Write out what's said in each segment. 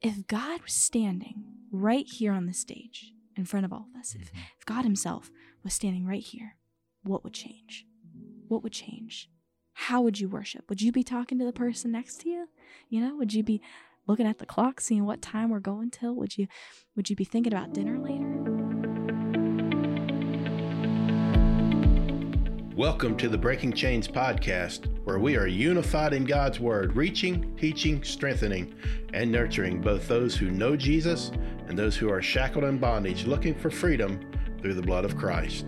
if God was standing right here on the stage in front of all of us, if, mm-hmm. if God Himself was standing right here, what would change? What would change? How would you worship? Would you be talking to the person next to you? You know, would you be looking at the clock, seeing what time we're going till? Would you would you be thinking about dinner later? Welcome to the Breaking Chains podcast, where we are unified in God's Word, reaching, teaching, strengthening, and nurturing both those who know Jesus and those who are shackled in bondage looking for freedom through the blood of Christ.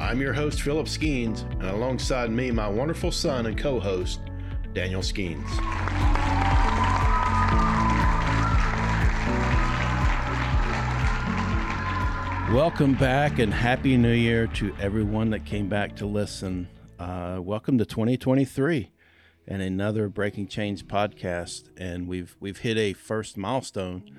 I'm your host, Phillip Skeens, and alongside me, my wonderful son and co host, Daniel Skeens. Welcome back and Happy New Year to everyone that came back to listen. Uh, welcome to 2023 and another Breaking Chains podcast. And we've we've hit a first milestone.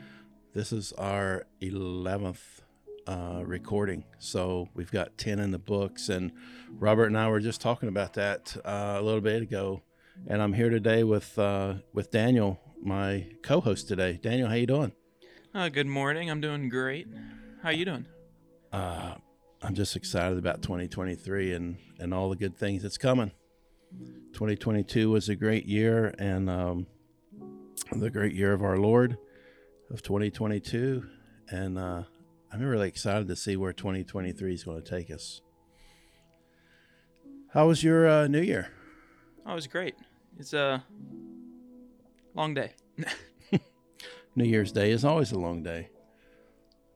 This is our 11th uh, recording. So we've got 10 in the books. And Robert and I were just talking about that uh, a little bit ago. And I'm here today with uh, with Daniel, my co-host today. Daniel, how you doing? Uh, good morning. I'm doing great. How you doing? Uh, I'm just excited about 2023 and, and all the good things that's coming. 2022 was a great year and um, the great year of our Lord of 2022. And uh, I'm really excited to see where 2023 is going to take us. How was your uh, New Year? Oh, it was great. It's a long day. New Year's Day is always a long day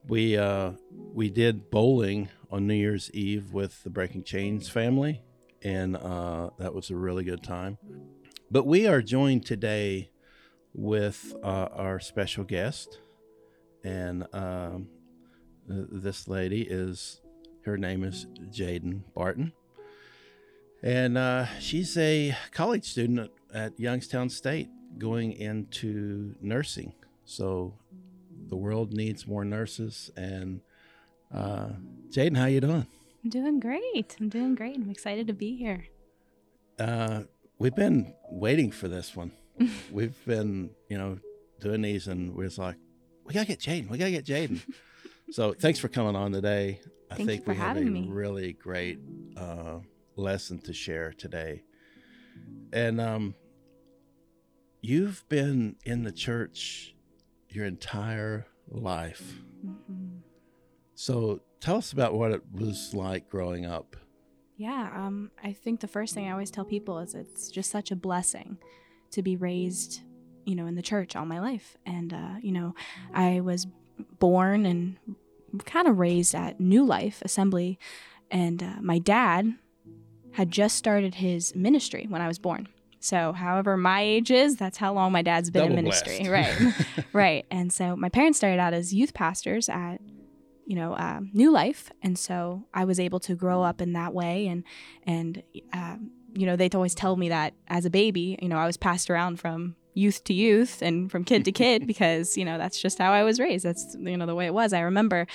we uh, we did bowling on New Year's Eve with the Breaking Chains family, and uh, that was a really good time. But we are joined today with uh, our special guest, and um, this lady is her name is Jaden Barton, and uh, she's a college student at, at Youngstown State going into nursing. So the world needs more nurses. And uh, Jaden, how you doing? I'm doing great. I'm doing great. I'm excited to be here. Uh, we've been waiting for this one. we've been, you know, doing these, and we're like, we gotta get Jaden. We gotta get Jaden. so thanks for coming on today. I Thank think we have a me. really great uh, lesson to share today. And um, you've been in the church your entire life. Mm-hmm. So tell us about what it was like growing up. Yeah, um, I think the first thing I always tell people is it's just such a blessing to be raised, you know, in the church all my life. And, uh, you know, I was born and kind of raised at New Life Assembly. And uh, my dad had just started his ministry when I was born. So, however my age is, that's how long my dad's been Double in ministry. Blessed. Right. right. And so my parents started out as youth pastors at, you know, uh, New Life. And so I was able to grow up in that way. And, and, um, you know, they'd always tell me that as a baby, you know, I was passed around from youth to youth and from kid to kid because, you know, that's just how I was raised. That's, you know, the way it was. I remember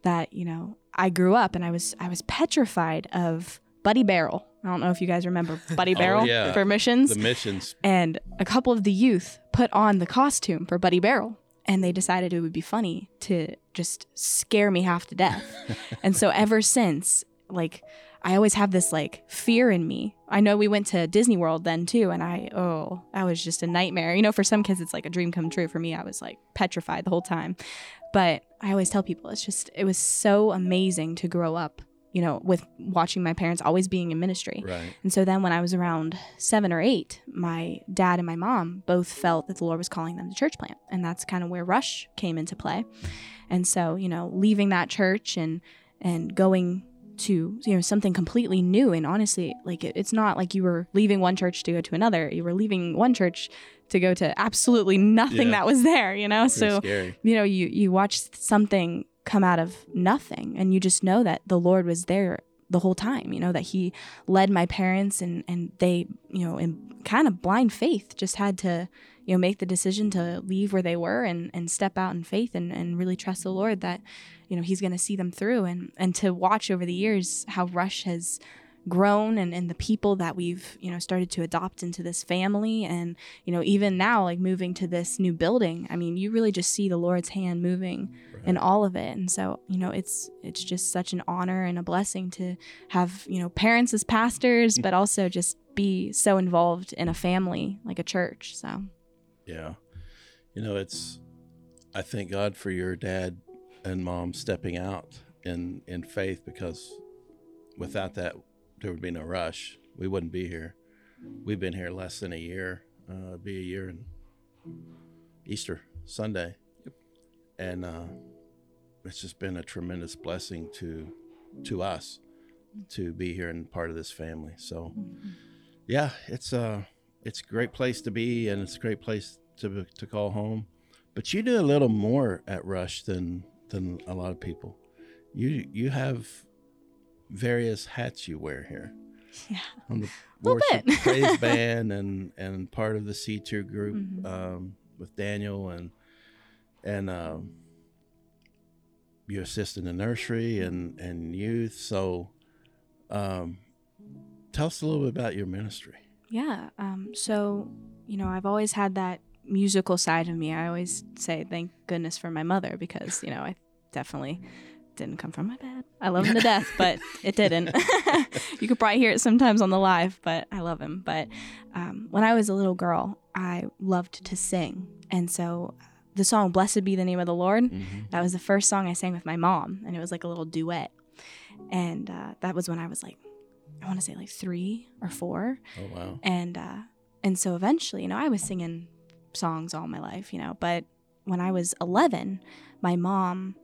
that, you know, I grew up and I was, I was petrified of Buddy Barrel I don't know if you guys remember Buddy oh, Barrel oh, yeah. for missions. The missions. And a couple of the youth put on the costume for Buddy Barrel and they decided it would be funny to just scare me half to death. and so ever since, like I always have this like fear in me. I know we went to Disney World then too, and I oh that was just a nightmare. You know, for some kids it's like a dream come true. For me, I was like petrified the whole time. But I always tell people it's just it was so amazing to grow up you know, with watching my parents always being in ministry. Right. And so then when I was around seven or eight, my dad and my mom both felt that the Lord was calling them to church plant. And that's kind of where Rush came into play. And so, you know, leaving that church and and going to you know something completely new and honestly like it, it's not like you were leaving one church to go to another you were leaving one church to go to absolutely nothing yeah. that was there you know Pretty so scary. you know you you watch something come out of nothing. And you just know that the Lord was there the whole time, you know, that He led my parents and, and they, you know, in kind of blind faith just had to, you know, make the decision to leave where they were and, and step out in faith and, and really trust the Lord that, you know, He's going to see them through and, and to watch over the years how Rush has grown and, and the people that we've you know started to adopt into this family and you know even now like moving to this new building i mean you really just see the lord's hand moving in all of it. And so you know it's it's just such an honor and a blessing to have you know parents as pastors mm. but also just be so involved in a family like a church so. Yeah. You know, it's I thank God for your dad and mom stepping out in in faith because without that there would be no rush. We wouldn't be here. We've been here less than a year. Uh, be a year in Easter Sunday. Yep. And uh it's just been a tremendous blessing to to us to be here and part of this family. So yeah, it's uh it's a great place to be and it's a great place to to call home. But you do a little more at Rush than than a lot of people. You you have various hats you wear here. Yeah. On the worship bit. praise band and and part of the C two group Mhm. um, with Daniel and and um, you assist in the nursery and and youth. So, um, tell us a little bit about your ministry. Yeah. Um, so, you know, I've always had that musical side of me. I always say thank goodness for my mother because, you know, I definitely didn't come from my bed. I love him to death, but it didn't. you could probably hear it sometimes on the live, but I love him. But um, when I was a little girl, I loved to sing. And so the song Blessed Be the Name of the Lord, Mm-hmm. that was the first song I sang with my mom, and it was like a little duet. And uh, that was when I was like, I want to say like three or four Oh wow! and uh and so eventually you know i was singing songs all my life you know but when i was 11 my mom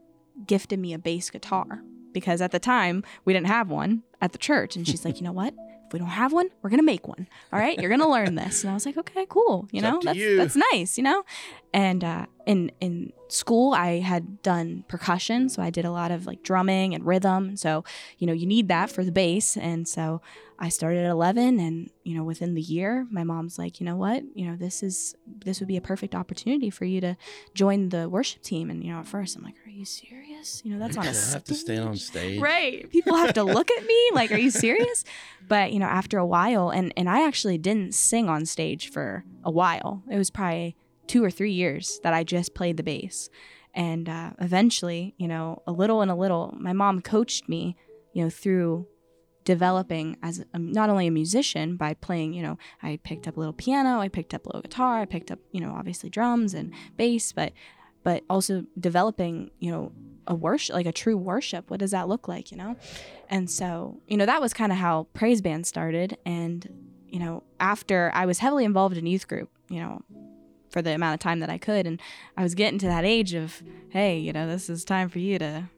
gifted me a bass guitar. Because at the time we didn't have one at the church. And she's like you know what? If we don't have one we're gonna make one. All right? You're gonna learn this. And i was like okay cool. You know that's, you. that's nice you know? And uh in in school i had done percussion. So i did a lot of like drumming and rhythm. So you know you need that for the bass. And so I started at 11 and you know within the year my mom's like you know what? You know this is this would be a perfect opportunity for you to join the worship team. And you know at first I'm like are you serious? You know that's on a I have to stand on stage. stage. right. People have to look at me like are you serious? But you know after a while and and I actually didn't sing on stage for a while. It was probably 2 or 3 years that I just played the bass. And uh, eventually you know a little and a little my mom coached me you know through developing as a, not only a musician by playing, you know, I picked up a little piano, I picked up a little guitar, I picked up, you know, obviously drums and bass, but but also developing, you know, a worship like a true worship. What does that look like, you know? And so, you know, that was kind of how praise band started and you know, after I was heavily involved in youth group, you know, for the amount of time that I could and I was getting to that age of, hey, you know, this is time for you to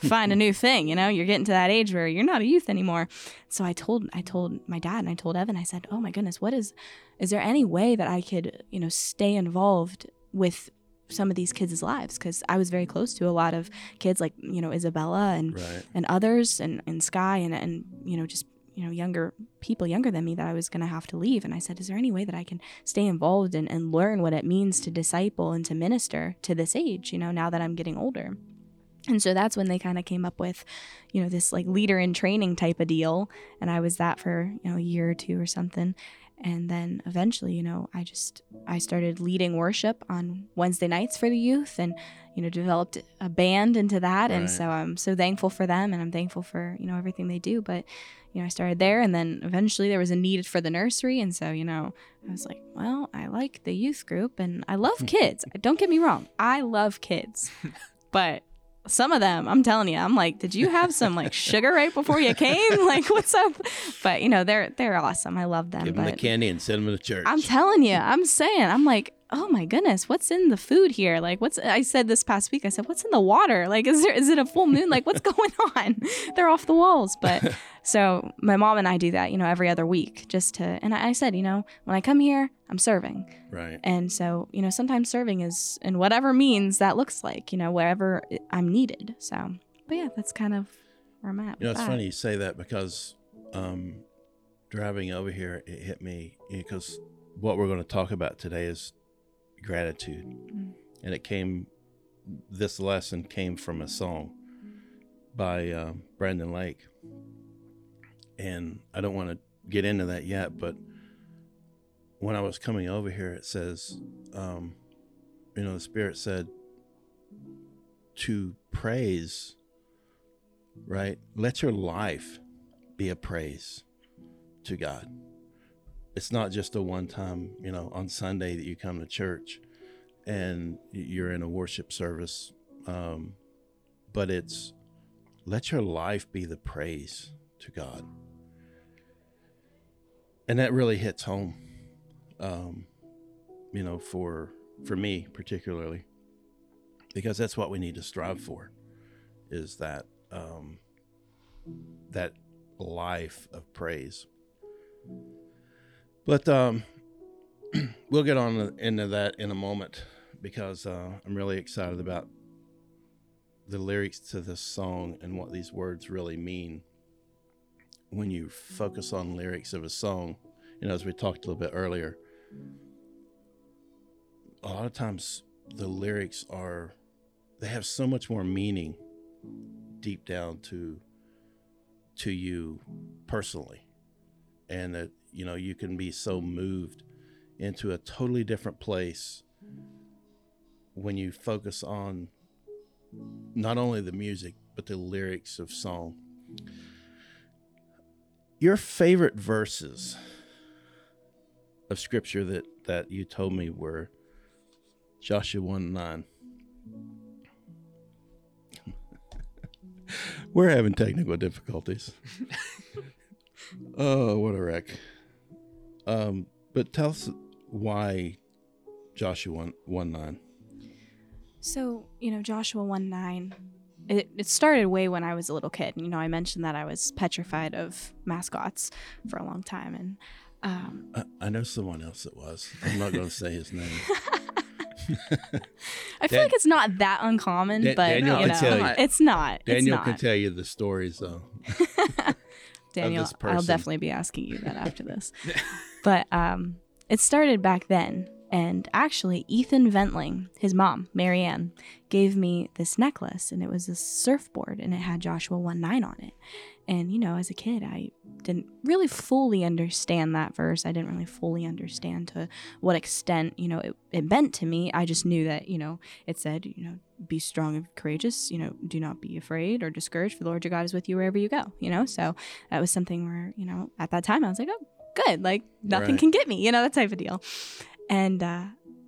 find a new thing you know? You're getting to that age where you're not a youth anymore. So i told i told my dad and i told evan i said oh my goodness what is is there any way that i could you know stay involved with some of these kids' lives? Because i was very close to a lot of kids like you know isabella and Right. and others and, and sky and, and you know just you know younger people younger than me that i was going to have to leave. And i said is there any way that i can stay involved and, and learn what it means to disciple and to minister to this age you know now that i'm getting older and so that's when they kind of came up with you know this like leader in training type of deal. And i was that for you know a year or two or something. And then eventually you know i just i started leading worship on wednesday nights for the youth and you know developed a band into that. And so i'm so thankful for them and i'm thankful for you know everything they do. But you know i started there and then eventually there was a need for the nursery. And so you know i was like well i like the youth group and i love kids. Don't get me wrong. I love kids. But some of them i'm telling you i'm like did you have some like sugar right before you came? Like what's up? But you know they're they're awesome. I love them Give them the candy and send them to church. i'm telling you i'm saying i'm like oh my goodness what's in the food here? Like what's i said this past week i said what's in the water? Like is there is it a full moon? Like what's going on? They're off the walls but so my mom and i do that you know every other week just to and i I said you know when i come here i'm serving right. and so, you know, sometimes serving is in whatever means that looks like, you know, wherever I'm needed. So, but yeah, that's kind of where I'm at. You know, it's that. funny you say that because um, driving over here, it hit me because what we're going to talk about today is gratitude, Mm. and it came. This lesson came from a song by um, Brandon Lake, and I don't want to get into that yet, but when I was coming over here, it says, um, you know, the Spirit said to praise, right? Let your life be a praise to God. It's not just a one time, you know, on Sunday that you come to church and you're in a worship service, um, but it's let your life be the praise to God. And that really hits home, um, you know, for for me particularly, because that's what we need to strive for, is that um, that life of praise. But um, we'll get on into that in a moment because uh, I'm really excited about the lyrics to this song and what these words really mean. When you focus on lyrics of a song, you know, as we talked a little bit earlier, a lot of times the lyrics are, they have so much more meaning deep down to to you personally. And that you know you can be so moved into a totally different place when you focus on not only the music but the lyrics of song your favorite verses of scripture that that you told me were joshua 1 9 we're having technical difficulties. Oh what a wreck. Um but tell us why joshua 1, 1 9 So, you know, Joshua 1 9, it, it started way when I was a little kid. You know, I mentioned that I was petrified of mascots for a long time. And um, I, I know someone else that was. I'm not going to say his name. I feel Dan- like it's not that uncommon, Da- but Daniel you know, it's not. Daniel it's can tell you the stories, though. Daniel, I'll definitely be asking you that after this. But um, it started back then. And actually, Ethan Ventling, his mom, Marianne, gave me this necklace, and it was a surfboard, and it had Joshua 1 9 on it. And, you know, as a kid, I didn't really fully understand that verse. I didn't really fully understand to what extent, you know, it, it meant to me. I just knew that, you know, it said, you know, be strong and courageous, you know, do not be afraid or discouraged, for the Lord your God is with you wherever you go, you know? So that was something where, you know, at that time I was like, oh, good. Like nothing Right. can get me, you know, that type of deal. And, uh,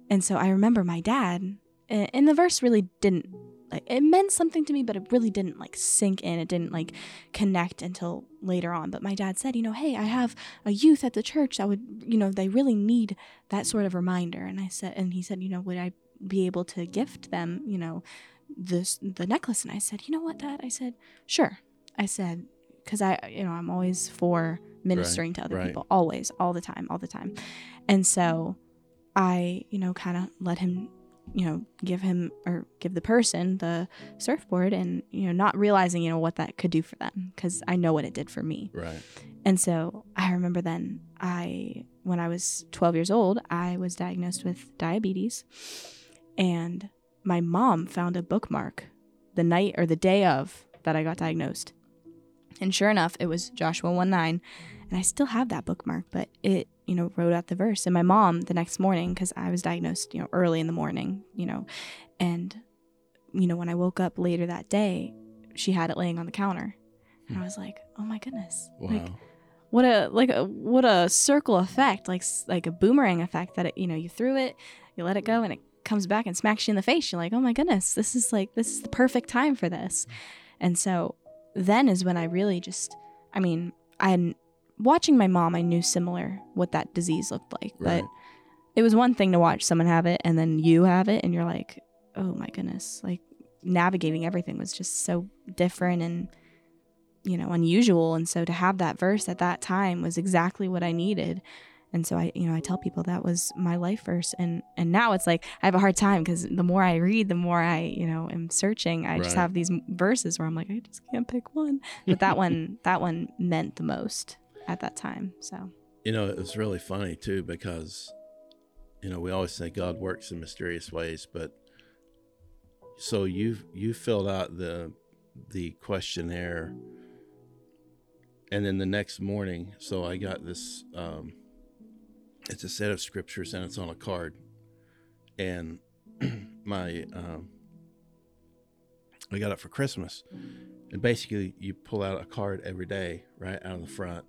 and so I remember my dad, and the verse really didn't, like, it meant something to me, but it really didn't like sink in. It didn't like connect until later on. But my dad said, you know, hey, I have a youth at the church that would, you know, they really need that sort of reminder. And I said, and he said, you know, would I be able to gift them, you know, this the necklace? And I said, you know what, Dad? I said, sure. I said, because I, you know, I'm always for ministering to other right. people, always, all the time, all the time. And so I, you know, kind of let him, you know, give him or give the person the surfboard and, you know, not realizing, you know, what that could do for them because I know what it did for me. Right. And so I remember then I when I was 12 years old, I was diagnosed with diabetes and my mom found a bookmark the night or the day of that I got diagnosed. And sure enough, it was Joshua 1 9. And I still have that bookmark, but it, you know, wrote out the verse. And my mom the next morning, because I was diagnosed, you know, early in the morning, you know, and, you know, when I woke up later that day, she had it laying on the counter. And I hmm. was like, oh my goodness. Wow. Like, what a like a what a circle effect like like a boomerang effect that it, you know you threw it you let it go and it comes back and smacks you in the face you're like oh my goodness this is like this is the perfect time for this hmm. and so then is when i really just i mean i watching my mom i knew similar what that disease looked like Right. but it was one thing to watch someone have it and then you have it and you're like oh my goodness. Like navigating everything was just so different and you know unusual. And so to have that verse at that time was exactly what i needed. And so i you know i tell people that was my life verse. And and now it's like i have a hard time because the more i read the more i you know am searching. I just have these verses where i'm like i just can't pick one. But that one that one meant the most at that time so. You know, it was really funny too because, you know, we always say God works in mysterious ways, but so you you filled out the the questionnaire and then the next morning, so I got this. Um, it's a set of scriptures and it's on a card, and my um, I got it for Christmas, and basically you pull out a card every day right out of the front,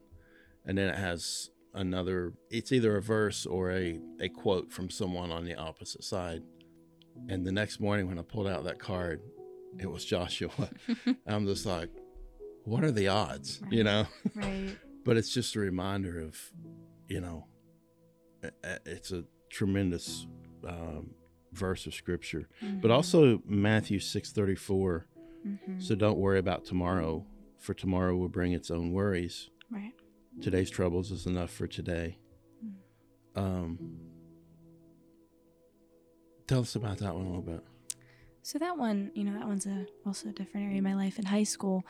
and then it has another. It's either a verse or a a quote from someone on the opposite side, and the next morning when I pulled out that card, it was Joshua. I'm just like, what are the odds, you know? Right. but it's just a reminder of, you know, it's a tremendous um, verse of scripture, but also Matthew six thirty four. Mhm. So don't worry about tomorrow, for tomorrow will bring its own worries. Right. Today's troubles is enough for today. Um, tell us about that one a little bit. So that one, you know, that one's a also a different area of my life. In high school,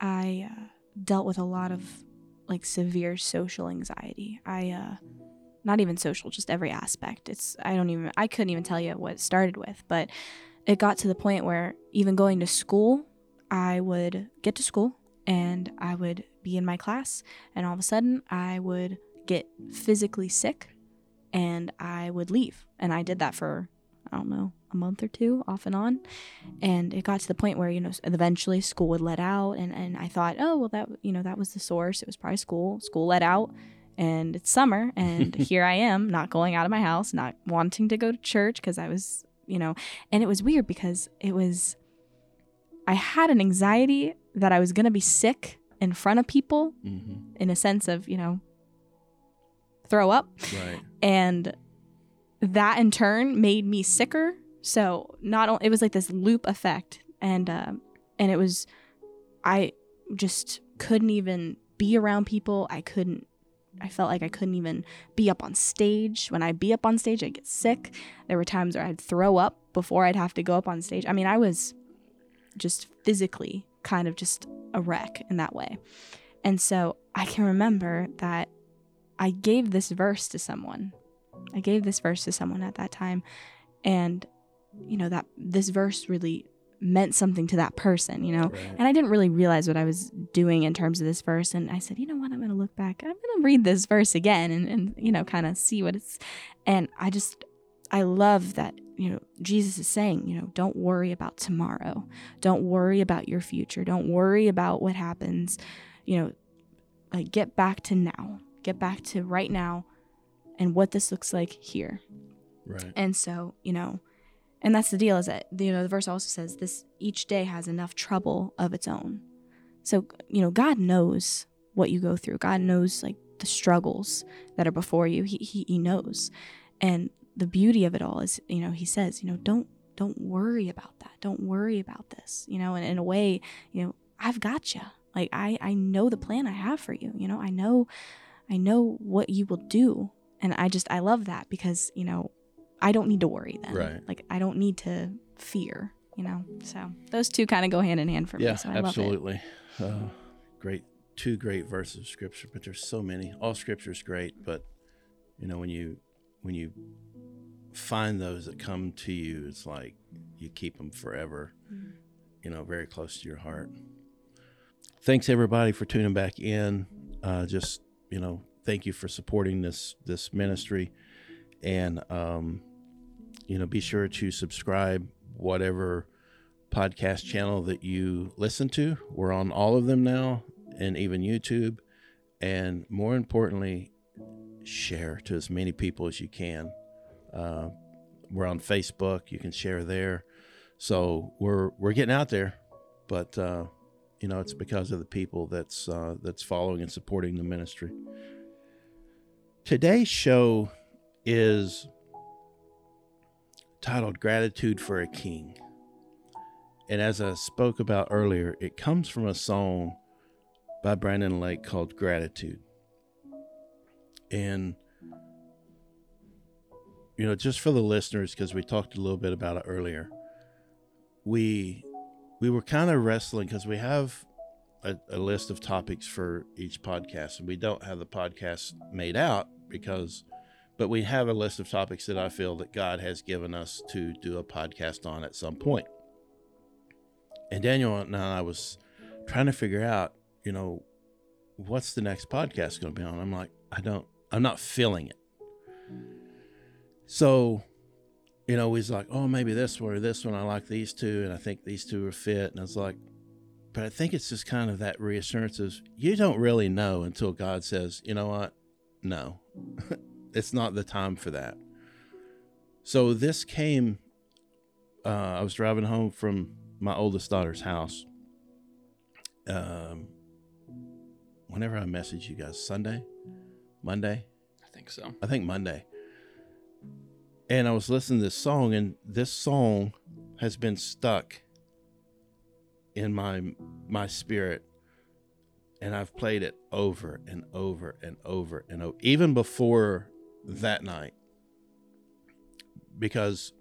I uh, dealt with a lot of like severe social anxiety. I uh not even social, just every aspect. It's I don't even I couldn't even tell you what it started with, but it got to the point where even going to school, I would get to school and I would be in my class and all of a sudden I would get physically sick and I would leave. And I did that for I don't know, a month or two off and on. And it got to the point where, you know, eventually school would let out. And, and I thought, oh, well, that, you know, that was the source. It was probably school. School let out. And it's summer. And here I am, not going out of my house, not wanting to go to church because I was, you know, and it was weird because it was, I had an anxiety that I was going to be sick in front of people Mm-hmm. in a sense of, you know, throw up. Right. and that in turn made me sicker. So not only it was like this loop effect. And um and it was i just couldn't even be around people. I couldn't i felt like i couldn't even be up on stage. When i'd be up on stage i'd get sick. There were times where i'd throw up before i'd have to go up on stage. I mean i was just physically kind of just a wreck in that way and so i can remember that i gave this verse to someone I gave this verse to someone at that time and you know that this verse really meant something to that person, you know. Right. And I didn't really realize what I was doing in terms of this verse and I said, "You know what? I'm going to look back. I'm going to read this verse again and and you know, kind of see what it's and I just I love that, you know, Jesus is saying, you know, don't worry about tomorrow. Don't worry about your future. Don't worry about what happens. You know, like get back to now. Get back to right now and what this looks like here. Right. And so, you know, and that's the deal is that, you know, the verse also says this each day has enough trouble of its own. So, you know, God knows what you go through. God knows like the struggles that are before you. He, he, he knows. And the beauty of it all is, you know, he says, you know, don't, don't worry about that. Don't worry about this, you know, and in a way, you know, I've got you. Like I, I know the plan I have for you. You know, I know, I know what you will do. And I just, I love that because, you know, I don't need to worry then. Right. Like I don't need to fear, you know? So those two kind of go hand in hand for yeah, me. So I love it. absolutely. Uh, great, two great verses of scripture, but there's so many. All scripture is great, but you know when you when you find those that come to you, it's like you keep them forever. Mm. You know, very close to your heart. Thanks everybody for tuning back in. Uh, just you know, thank you for supporting this this ministry, and um, you know, be sure to subscribe whatever podcast channel that you listen to. We're on all of them now, and even YouTube. And more importantly, share to as many people as you can. Uh, we're on Facebook. You can share there. So we're we're getting out there, but uh, you know it's because of the people that's uh, that's following and supporting the ministry. Today's show is titled "Gratitude for a King." And as I spoke about earlier, it comes from a song by Brandon Lake called Gratitude. And, you know, just for the listeners, because we talked a little bit about it earlier, we we were kind of wrestling because we have a, a list of topics for each podcast, and we don't have the podcast made out because, but we have a list of topics that I feel that God has given us to do a podcast on at some point. and Daniel and I was trying to figure out, you know, what's the next podcast going to be on? I'm like, I don't, I'm not feeling it. So, you know, he's like, oh, maybe this one or this one. I like these two, and I think these two are fit. And I was like, but I think it's just kind of that reassurance of you don't really know until God says, you know what? No, it's not the time for that. So this came, uh, I was driving home from my oldest daughter's house. Um, whenever I message you guys, Sunday, Monday, I think so. I think Monday. And I was listening to this song, and this song has been stuck in my my spirit, and I've played it over and over and over and over, even before that night, because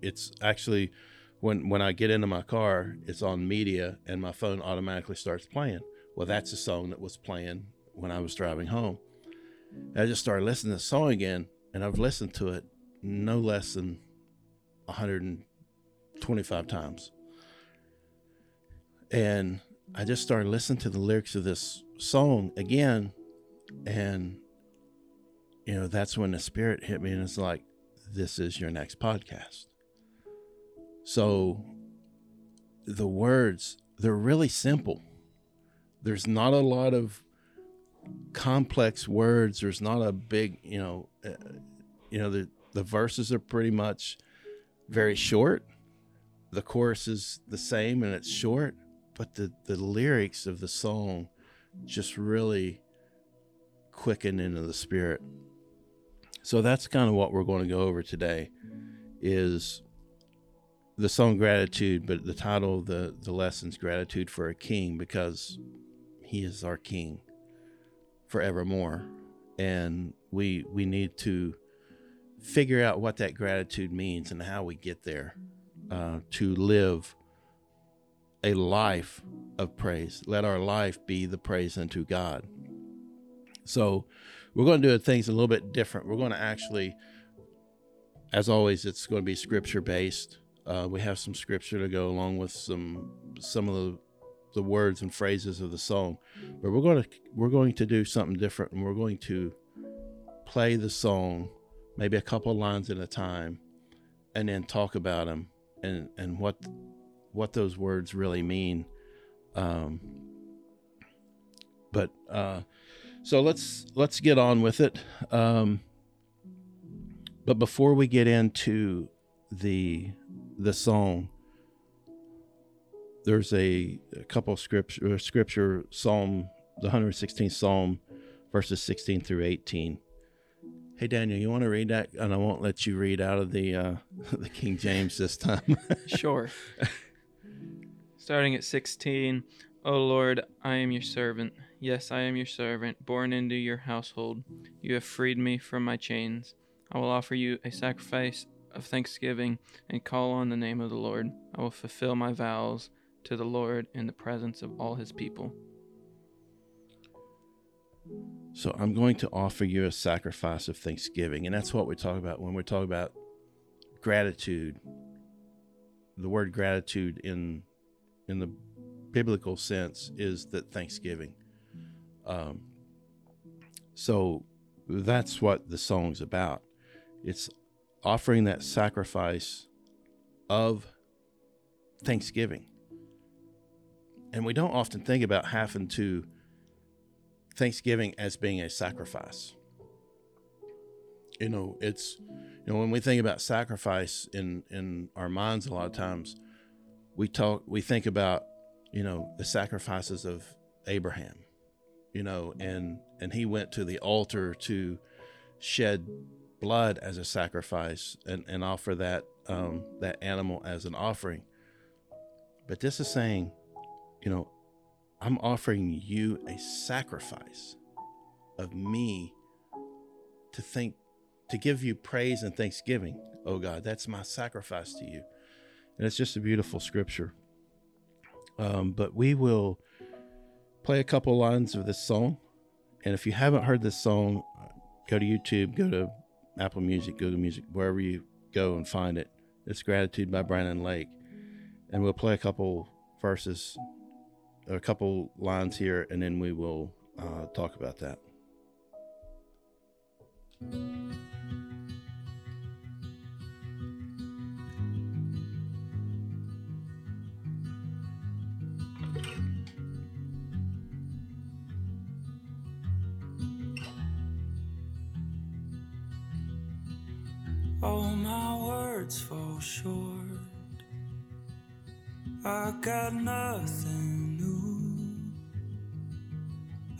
it's actually when when I get into my car, it's on media, and my phone automatically starts playing. Well, that's a song that was playing when I was driving home. I just started listening to the song again, and I've listened to it no less than 125 times. And I just started listening to the lyrics of this song again, and you know, that's when the spirit hit me, and it's like, this is your next podcast. So the words, they're really simple. There's not a lot of complex words. There's not a big, you know, uh, you know, the the verses are pretty much very short. The chorus is the same and it's short, but the the lyrics of the song just really quicken into the spirit. So that's kind of what we're going to go over today is the song gratitude, but the title of the the lesson's gratitude for a king because he is our king forevermore. And we we need to figure out what that gratitude means and how we get there uh, to live a life of praise. Let our life be the praise unto god. So we're going to do things a little bit different. We're going to actually as always it's going to be scripture based uh, we have some scripture to go along with some some of the the words and phrases of the song, but we're going to we're going to do something different, and we're going to play the song maybe a couple lines at a time, and then talk about them and and what what those words really mean. Um, but uh, so let's let's get on with it. Um, but before we get into the the song, there's a, a couple scripture, scripture, Psalm, the 116th Psalm, verses 16 through 18. Hey Daniel, you want to read that? And I won't let you read out of the uh, the King James this time. Sure. Starting at 16, O Lord, I am your servant. Yes, I am your servant, born into your household. You have freed me from my chains. I will offer you a sacrifice of thanksgiving and call on the name of the Lord. I will fulfill my vows to the Lord in the presence of all his people. So I'm going to offer you a sacrifice of thanksgiving. And that's what we talk about when we talk about gratitude. The word gratitude in in the biblical sense is that thanksgiving. Um, so that's what the song's about. It's offering that sacrifice of thanksgiving. And we don't often think about having to Thanksgiving as being a sacrifice. You know, it's you know when we think about sacrifice in in our minds a lot of times we talk we think about you know the sacrifices of Abraham. You know, and and he went to the altar to shed blood as a sacrifice and, and offer that um, that animal as an offering. But this is saying, you know, I'm offering you a sacrifice of me to think to give you praise and thanksgiving. Oh God, that's my sacrifice to you. And it's just a beautiful scripture. Um, but we will play a couple lines of this song. And if you haven't heard this song, go to YouTube, go to Apple Music, Google Music, wherever you go and find it. It's Gratitude by Brandon Lake. And we'll play a couple verses a couple lines here, and then we will uh, talk about that. All my words fall short. I got nothing.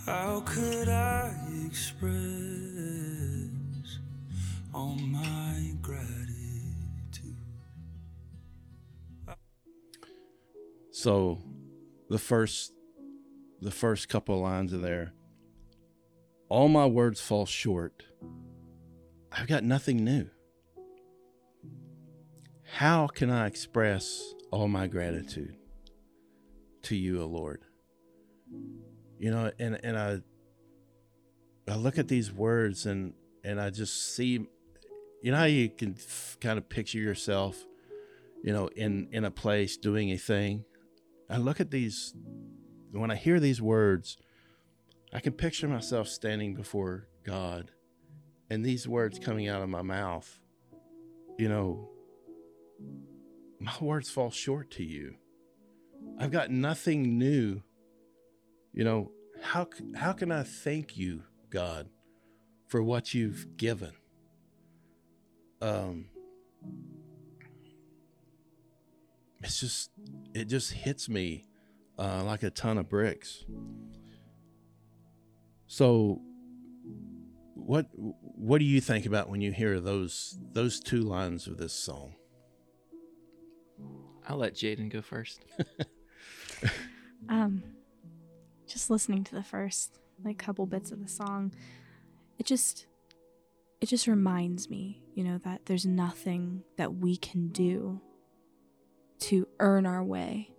How could I express all my gratitude? So, the first, the first couple lines of there. All my words fall short. I've got nothing new. How can I express all my gratitude to you, O Lord? You know, and and I I look at these words and and I just see you know how you can f- kind of picture yourself, you know, in in a place doing a thing. I look at these when I hear these words, I can picture myself standing before God and these words coming out of my mouth. You know, my words fall short to you. I've got nothing new. You know, how how can I thank you, God, for what you've given? Um it's just it just hits me uh, like a ton of bricks. So what what do you think about when you hear those those two lines of this song? I'll let Jaden go first. Um, just listening to the first like couple bits of the song, it just it just reminds me, you know, that there's nothing that we can do to earn our way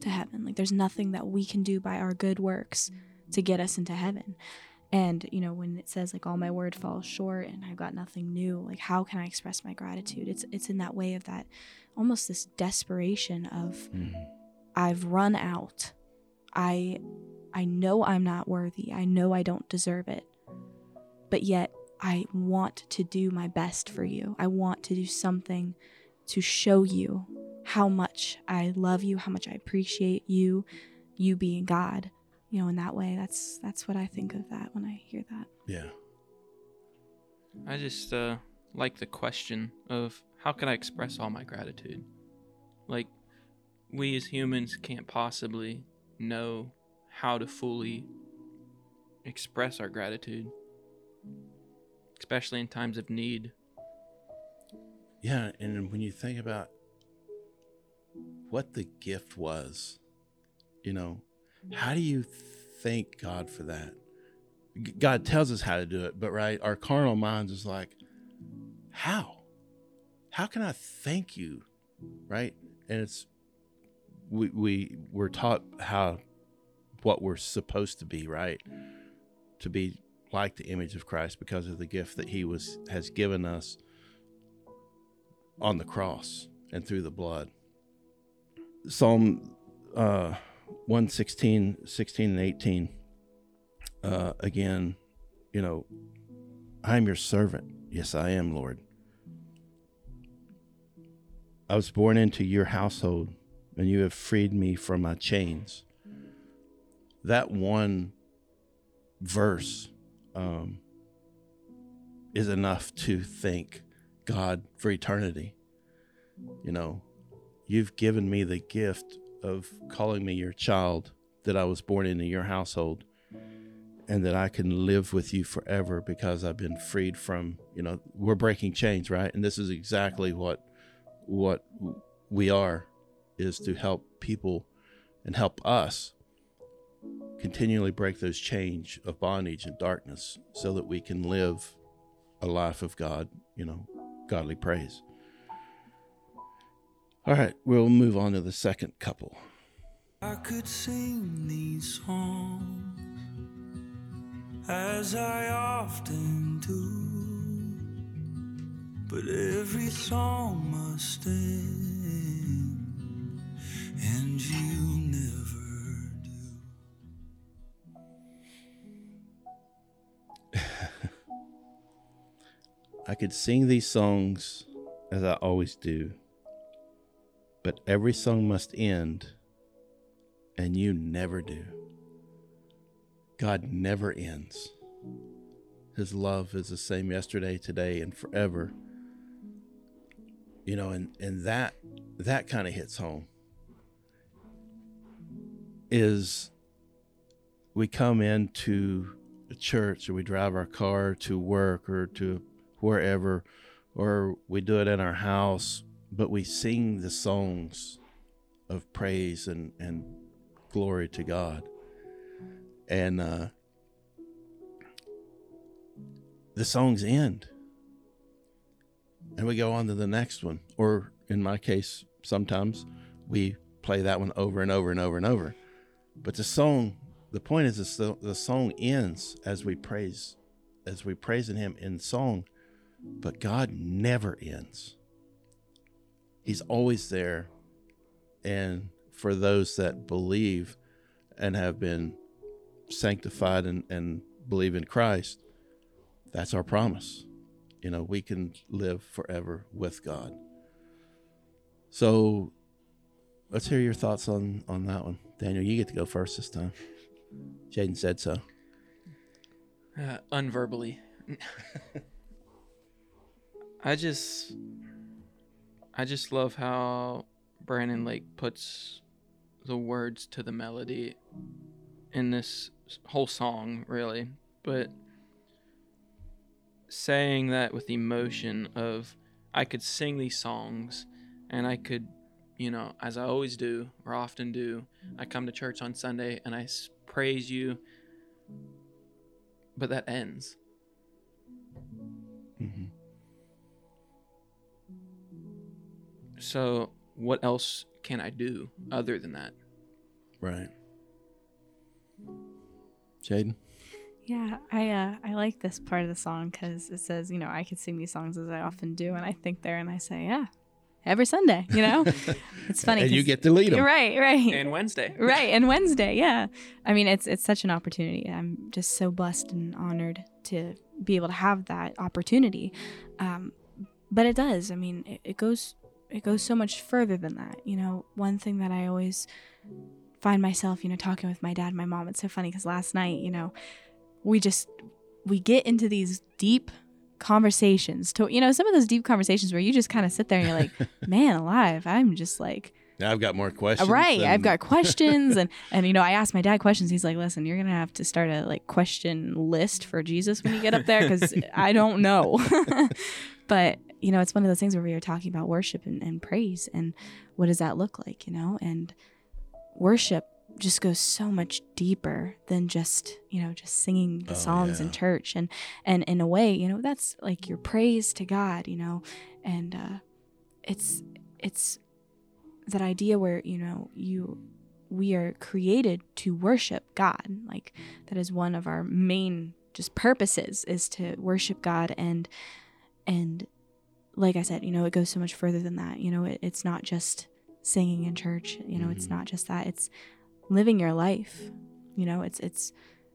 to heaven. Like there's nothing that we can do by our good works to get us into heaven. And you know, when it says like all my word falls short and I've got nothing new, like how can I express my gratitude? It's it's in that way of that almost this desperation of mm. I've run out. I I know I'm not worthy. I know I don't deserve it. But yet I want to do my best for you. I want to do something to show you how much I love you, how much I appreciate you, you being God. You know, in that way, that's that's what I think of that when I hear that. Yeah. I just uh, like the question of how can I express all my gratitude? Like, we as humans can't possibly know how to fully express our gratitude, especially in times of need. Yeah, and when you think about what the gift was, you know, how do you thank God for that? God tells us how to do it, but right, our carnal minds is like, how? How can I thank you? Right? And it's we we we're taught how what we're supposed to be, right? To be like the image of Christ because of the gift that he was has given us on the cross and through the blood. Psalm uh, 116, 16, and 18. Uh, again, you know, I am your servant. Yes, I am, Lord. I was born into your household, and you have freed me from my chains. That one verse um, is enough to thank God for eternity. You know, you've given me the gift of calling me your child, that I was born into your household, and that I can live with you forever because I've been freed from, you know, we're breaking chains, right? And this is exactly what what we are is to help people and help us continually break those chains of bondage and darkness so that we can live a life of God, you know, godly praise. All right, we'll move on to the second couple. I could sing these songs as I often do, but every song must end, and you I could sing these songs as I always do, but every song must end, and you never do. God never ends. His love is the same yesterday, today, and forever. You know, and, and that that kind of hits home. Is we come into a church or we drive our car to work or to wherever, or we do it in our house, but we sing the songs of praise and, and glory to God. And uh, the songs end. And we go on to the next one. Or in my case, sometimes we play that one over and over and over and over. But the song, the point is, the, the song ends as we praise, as we praise in Him in song. But God never ends. He's always there. And for those that believe and have been sanctified and, and believe in Christ, that's our promise. You know, we can live forever with God. So let's hear your thoughts on, on that one. Daniel, you get to go first this time. Jaden said so. Uh, unverbally. I just I just love how Brandon Lake puts the words to the melody in this whole song, really. But saying that with emotion of I could sing these songs and I could, you know, as I always do or often do, I come to church on Sunday and I praise you, but that ends. So, what else can I do other than that? Right. Jaden? Yeah, I uh, I like this part of the song because it says, you know, I could sing these songs as I often do, and I think there and I say, yeah, every Sunday, you know. it's funny. And you 'cause- get to lead them. right, right, And Wednesday. right, and Wednesday, yeah. I mean, it's it's such an opportunity. I'm just so blessed and honored to be able to have that opportunity. Um, but it does. I mean, it, it goes it goes so much further than that. You know, one thing that I always find myself, you know, talking with my dad and my mom. It's so funny because last night, you know, we just we get into these deep conversations to you know some of those deep conversations where you just kind of sit there and you're like man alive i'm just like Now I've got more questions. Uh, right than- i've got questions and and you know i asked my dad questions he's like listen you're gonna have to start a like question list for jesus when you get up there because i don't know but you know it's one of those things where we were talking about worship and, and praise and what does that look like you know? And worship just goes so much deeper than just you know just singing the Oh, songs in church. And and in a way you know that's like your praise to god you know? And uh it's it's that idea where you know you we are created to worship god. Like that is one of our main just purposes is to worship god and and like i said you know it goes so much further than that you know it, it's not just singing in church you know it's Mhm. not just that it's living your life you know it's it's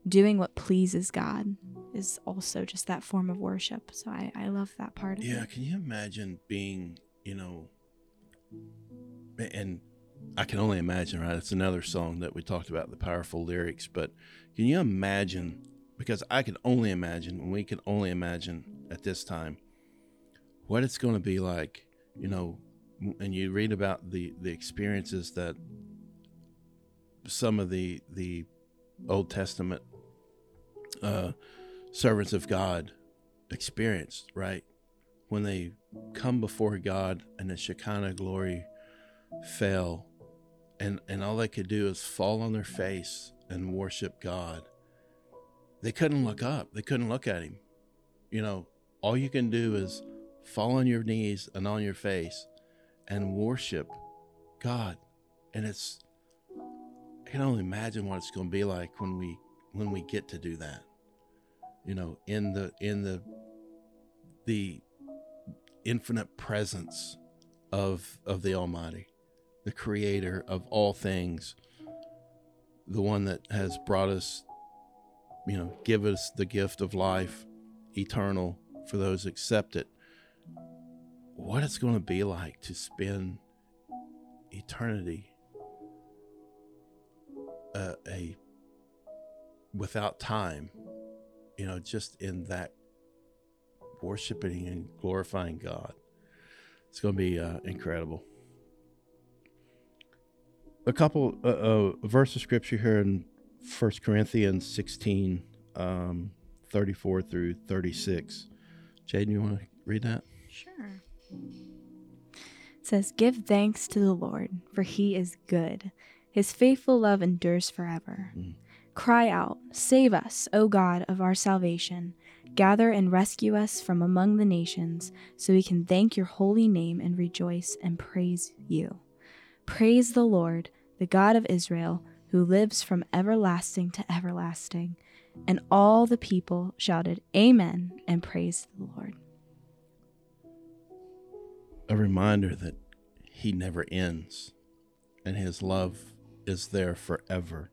doing what pleases god is also just that form of worship so i i love that part of Yeah, it Yeah, can you imagine being, you know, and I can only imagine, right? It's another song that we talked about, the powerful lyrics, but can you imagine? Because I can only imagine, and we can only imagine at this time, what it's going to be like, you know, and you read about the the experiences that some of the the Old Testament uh, servants of God experienced, right? When they come before God and the Shekinah glory fell, and, and all they could do is fall on their face and worship God. They couldn't look up, they couldn't look at Him. You know, all you can do is fall on your knees and on your face and worship God. And it's, I can only imagine what it's going to be like when we when we get to do that you know in the in the the infinite presence of of the almighty the creator of all things the one that has brought us you know give us the gift of life eternal for those accept it, what it's going to be like to spend eternity uh, a without time, you know, just in that worshiping and glorifying God. It's going to be uh, incredible. A couple uh, uh, verse of scripture here in First Corinthians 16, um, 34 through 36. Jaden, you want to read that? Sure. It says, Give thanks to the Lord, for he is good. His faithful love endures forever. Mm. Cry out, Save us, O God of our salvation. Gather and rescue us from among the nations, so we can thank your holy name and rejoice and praise you. Praise the Lord, the God of Israel, who lives from everlasting to everlasting. And all the people shouted, Amen, and praised the Lord. A reminder that he never ends and his love is there forever.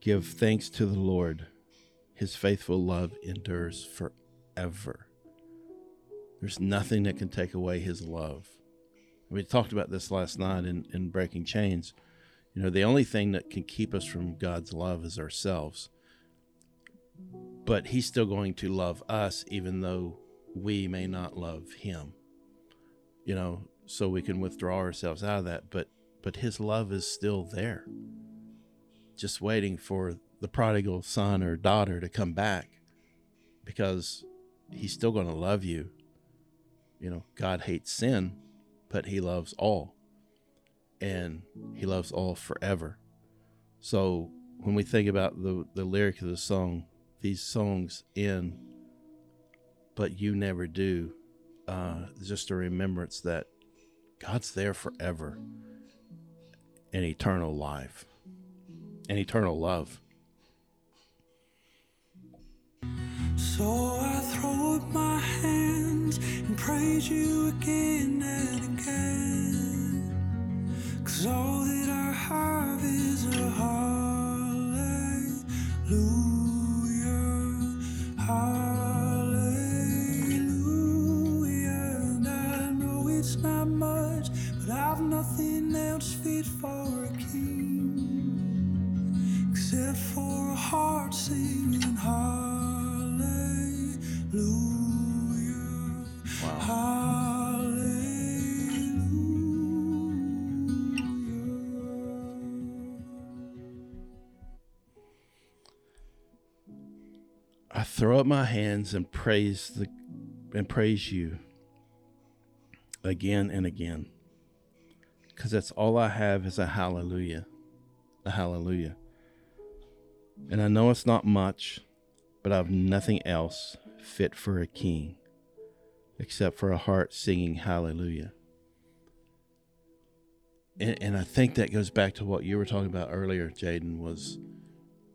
Give thanks to the Lord. His faithful love endures forever. There's nothing that can take away his love. We talked about this last night in, in Breaking Chains. You know, the only thing that can keep us from God's love is ourselves. But he's still going to love us even though we may not love him you know, so we can withdraw ourselves out of that. But but his love is still there, just waiting for the prodigal son or daughter to come back, because he's still going to love you. You know, God hates sin, but he loves all, and he loves all forever. So when we think about the the lyric of the song, these songs end, but you never do uh, just a remembrance that God's there forever in eternal life and eternal love. So I throw up my hands and praise you again and again. Cause all that I have is a hallelujah. For a heart singing hallelujah. Hallelujah. I throw up my hands and praise the and praise you again and again. Cuz that's all I have is a hallelujah. A hallelujah. And I know it's not much, but I've nothing else fit for a king except for a heart singing hallelujah. And, and I think that goes back to what you were talking about earlier, Jaden, was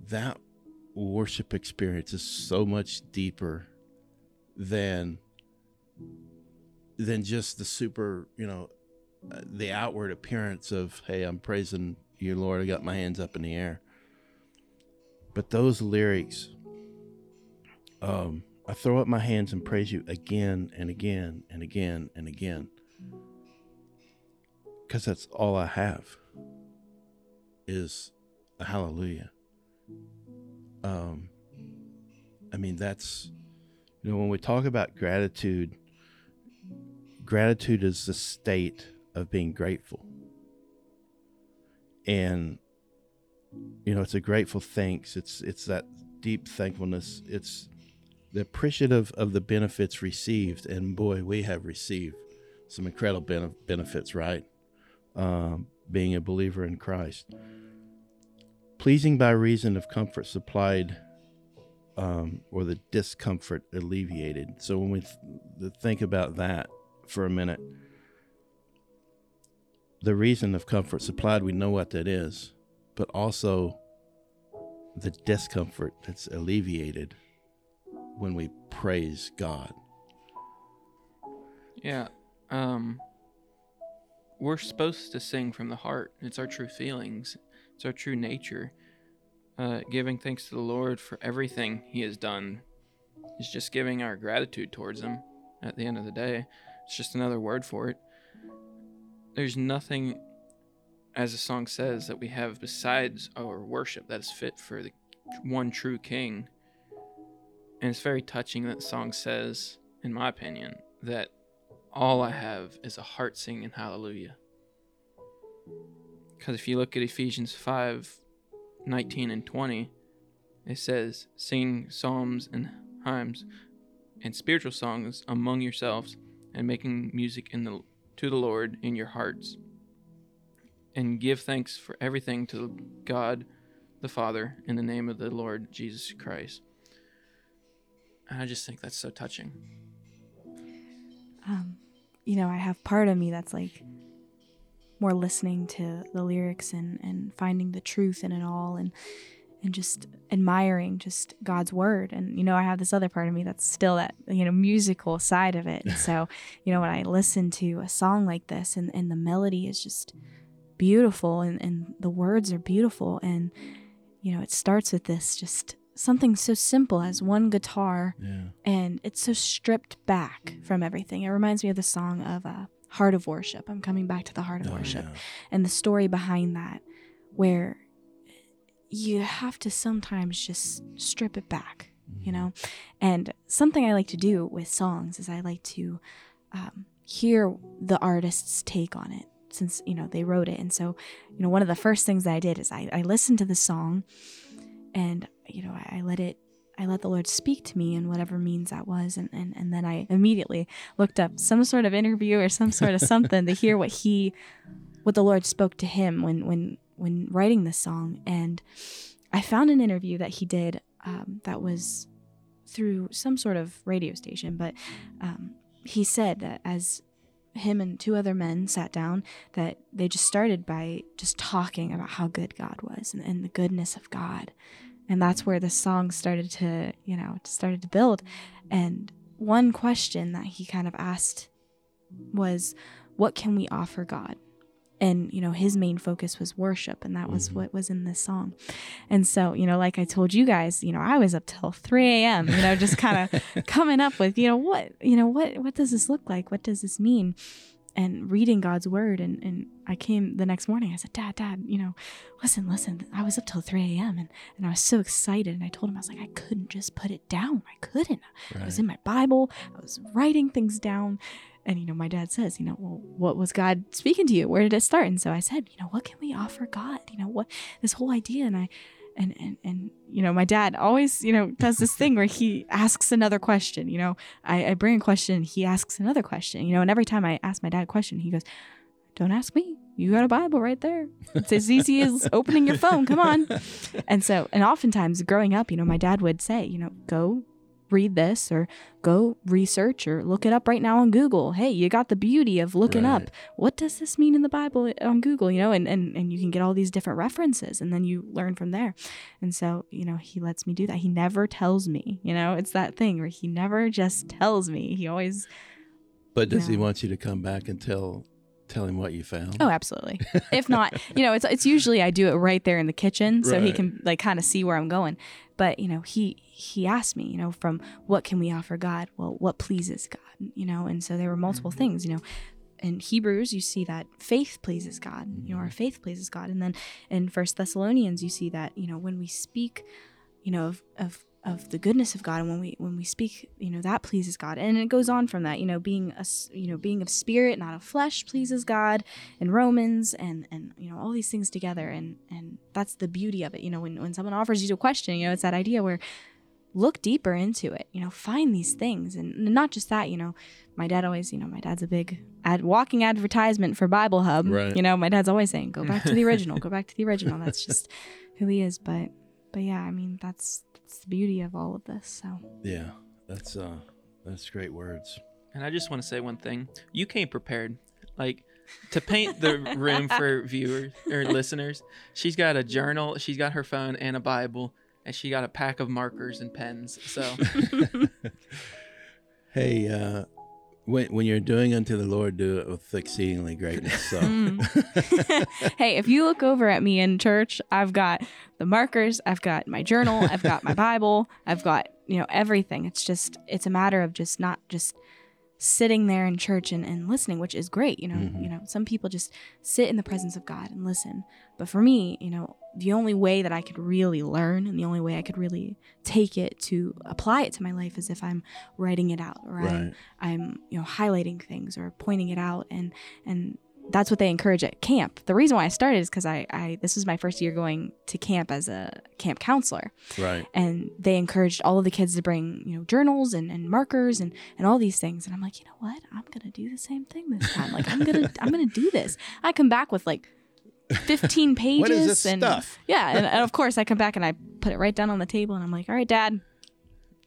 that worship experience is so much deeper than than just the super, you know, uh, the outward appearance of, hey, I'm praising you, Lord. I got my hands up in the air. But those lyrics, um, I throw up my hands and praise you again and again and again and again. Because that's all I have is a hallelujah. Um, I mean, that's, you know, when we talk about gratitude, gratitude is the state of being grateful. And you know, it's a grateful thanks. It's it's that deep thankfulness. It's the appreciative of the benefits received, and boy, we have received some incredible bene- benefits, right? Um, being a believer in Christ, pleasing by reason of comfort supplied, um, or the discomfort alleviated. So when we th- think about that for a minute, the reason of comfort supplied, we know what that is, but also the discomfort that's alleviated when we praise God. Yeah. Um we're supposed to sing from the heart. It's our true feelings. It's our true nature. Uh giving thanks to the Lord for everything he has done is just giving our gratitude towards him at the end of the day. It's just another word for it. There's nothing, as the song says, that we have besides our worship that is fit for the one true king. And it's very touching that song says, in my opinion, that all I have is a heart singing hallelujah. Because if you look at Ephesians 5 19 and 20, it says, Sing psalms and hymns and spiritual songs among yourselves, and making music in the, to the Lord in your hearts. And give thanks for everything to God the Father in the name of the Lord Jesus Christ. And I just think that's so touching. um, you know, I have part of me that's like more listening to the lyrics and, and finding the truth in it all and and just admiring just God's word. And you know, I have this other part of me that's still that, you know, musical side of it. And so, you know, when I listen to a song like this and, and the melody is just beautiful and, and the words are beautiful and you know, it starts with this just something so simple as one guitar Yeah. and it's so stripped back from everything. It reminds me of the song of uh, Heart of Worship. I'm coming back to the Heart of Oh, Worship yeah. and the story behind that, where you have to sometimes just strip it back, you know? And something I like to do with songs is I like to um, hear the artist's take on it since, you know, they wrote it. And so, you know, one of the first things that I did is I, I listened to the song and, you know, I, I let it I let the Lord speak to me in whatever means that was. And, and, and then I immediately looked up some sort of interview or some sort of something to hear what he, what the Lord spoke to him when, when, when writing this song. And I found an interview that he did um, that was through some sort of radio station, but um, he said that as him and two other men sat down that they just started by just talking about how good God was and, and the goodness of God. And that's where the song started to you know started to build. And one question that he kind of asked was what can we offer god and you know his main focus was worship and that was Mhm. what was in this song and so you know like i told you guys you know i was up till 3 a.m you know just kind of coming up with you know what you know what what does this look like what does this mean and reading god's word and and i came the next morning i said dad dad you know listen listen i was up till 3 a.m and and i was so excited and i told him i was like i couldn't just put it down i couldn't I was in my Bible. I was writing things down. And, you know, my dad says, you know, well, what was God speaking to you? Where did it start? And so I said, you know, what can we offer God? You know, what this whole idea. And I, and, and, and, you know, my dad always, you know, does this thing where he asks another question. You know, I, I bring a question, he asks another question, you know, and every time I ask my dad a question, he goes, don't ask me. You got a Bible right there. It's as easy as opening your phone. Come on. And so, and oftentimes growing up, you know, my dad would say, you know, go read this or go research or look it up right now on Google. Hey, you got the beauty of looking up what does this mean in the Bible eh, on Google, you know, and, and, and you can get all these different references and then you learn from there. And so, you know, he lets me do that. He never tells me, you know, it's that thing where he never just tells me. He always, But does he want you to come back and tell tell him what you found? oh, absolutely. if not, you know, it's, it's usually I do it right there in the kitchen so he can like kind of see where I'm going. But, you know, he, he asked me, you know, from what can we offer God? Well, what pleases God, you know? And so there were multiple mm-hmm. things, you know, in Hebrews, you see that faith pleases God. You know, our mm-hmm. faith pleases God. And then in First Thessalonians, you see that, you know, when we speak, you know, of, of of the goodness of God, and when we when we speak, you know, that pleases God. And it goes on from that, you know, being a you know being of spirit, not of flesh, pleases God. In Romans, and and you know all these things together, and and that's the beauty of it. You know, when when someone offers you a question, you know, it's that idea where look deeper into it you know find these things and not just that you know my dad always you know my dad's a big ad walking advertisement for bible hub Right. you know my dad's always saying go back to the original go back to the original that's just who he is but but yeah i mean that's that's the beauty of all of this so Yeah, that's uh, that's great words. And I just want to say one thing. You came prepared. Like to paint the room for viewers or listeners, she's got a journal, she's got her phone and a Bible, and she got a pack of markers and pens. So Hey, uh, when when you're doing unto the Lord, do it with exceedingly greatness. So Mm. hey if you look over at me in church i've got the markers i've got my journal i've got my bible i've got you know, everything. It's just, it's a matter of just not just sitting there in church and, and listening, which is great. You know, Mhm. you know, some people just sit in the presence of God and listen. But for me, you know, the only way that I could really learn and the only way I could really take it to apply it to my life is if I'm writing it out or I'm Right. I'm you know highlighting things or pointing it out and and that's what they encourage at camp. The reason why I started is because I, I this was my first year going to camp as a camp counselor Right. and they encouraged all of the kids to bring you know journals and, and markers and and all these things and I'm like you know what I'm gonna do the same thing this time like I'm gonna I'm gonna do this. I come back with like 15 pages What is this and stuff? yeah and, and of course I come back and I put it right down on the table and I'm like all right dad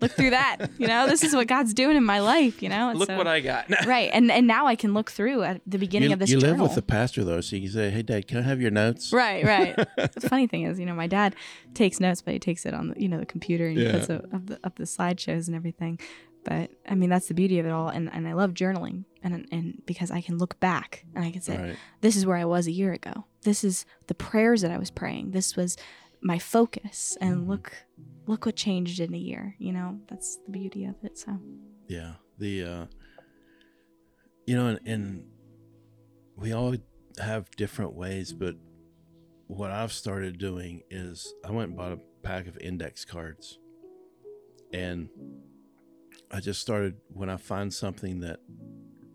look through that you know this is what God's doing in my life you know and Look so- what I got. right and and now i can look through at the beginning You, of this you live with the pastor though, so you can say, "Hey, Dad, can I have your notes?" right right the funny thing is you know my dad takes notes but he takes it on the you know the computer and he puts it up the, up the slideshows and everything but i mean that's the beauty of it all and, and i love journaling and and because i can look back and i can say Right. this is where i was a year ago this is the prayers that i was praying this was my focus and look look what changed in a year you know that's the beauty of it so Yeah. The uh you know, and, and we all have different ways, but what I've started doing is I went and bought a pack of index cards. And I just started when I find something that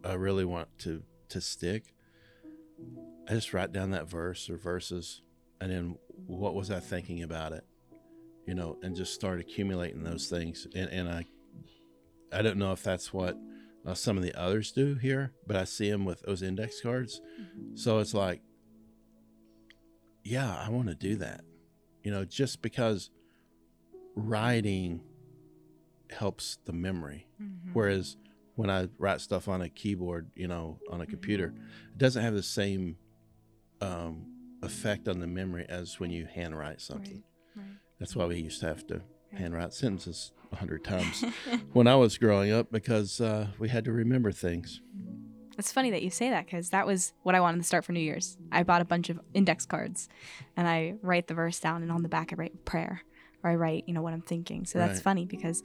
I really want to to stick, I just write down that verse or verses and then what was I thinking about it? You know, and just start accumulating those things. And and I I don't know if that's what uh, some of the others do here, but I see them with those index cards. So it's like, yeah, I want to do that. You know, just because writing helps the memory. Whereas when I write stuff on a keyboard, you know, on a computer, it doesn't have the same um, effect on the memory as when you handwrite something. right. That's why we used to have to handwrite sentences a hundred times when I was growing up because uh, we had to remember things. It's funny that you say that because that was what I wanted to start for New Year's. I bought a bunch of index cards and I write the verse down, and on the back I write prayer or I write, you know, what I'm thinking. So that's Right. funny because,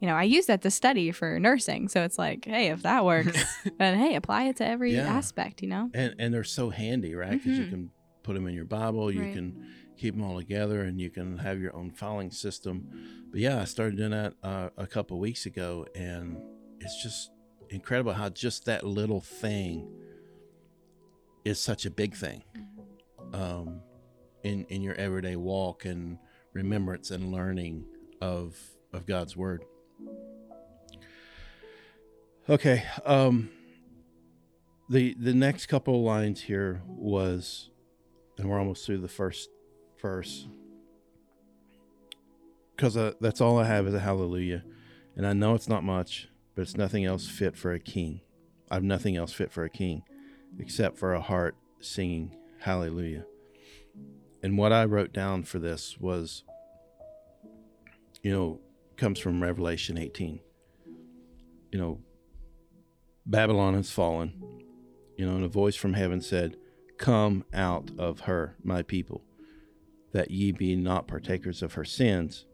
you know, I use that to study for nursing. So it's like, hey, if that works, then hey, apply it to every Yeah. aspect, you know? And and they're so handy, right? Because you Mhm. can put them in your Bible, you Right. can keep them all together, and you can have your own filing system. But yeah, I started doing that uh, a couple weeks ago, and it's just incredible how just that little thing is such a big thing um, in in your everyday walk and remembrance and learning of of God's word. Okay, um, the the next couple of lines here was, and we're almost through the first verse, because uh, that's all I have is a hallelujah, and I know it's not much, but it's nothing else fit for a king. I have nothing else fit for a king, except for a heart singing hallelujah. And what I wrote down for this was, you know, comes from Revelation 18. You know, Babylon has fallen. You know, and a voice from heaven said, Come out of her, my people, that ye be not partakers of her sins,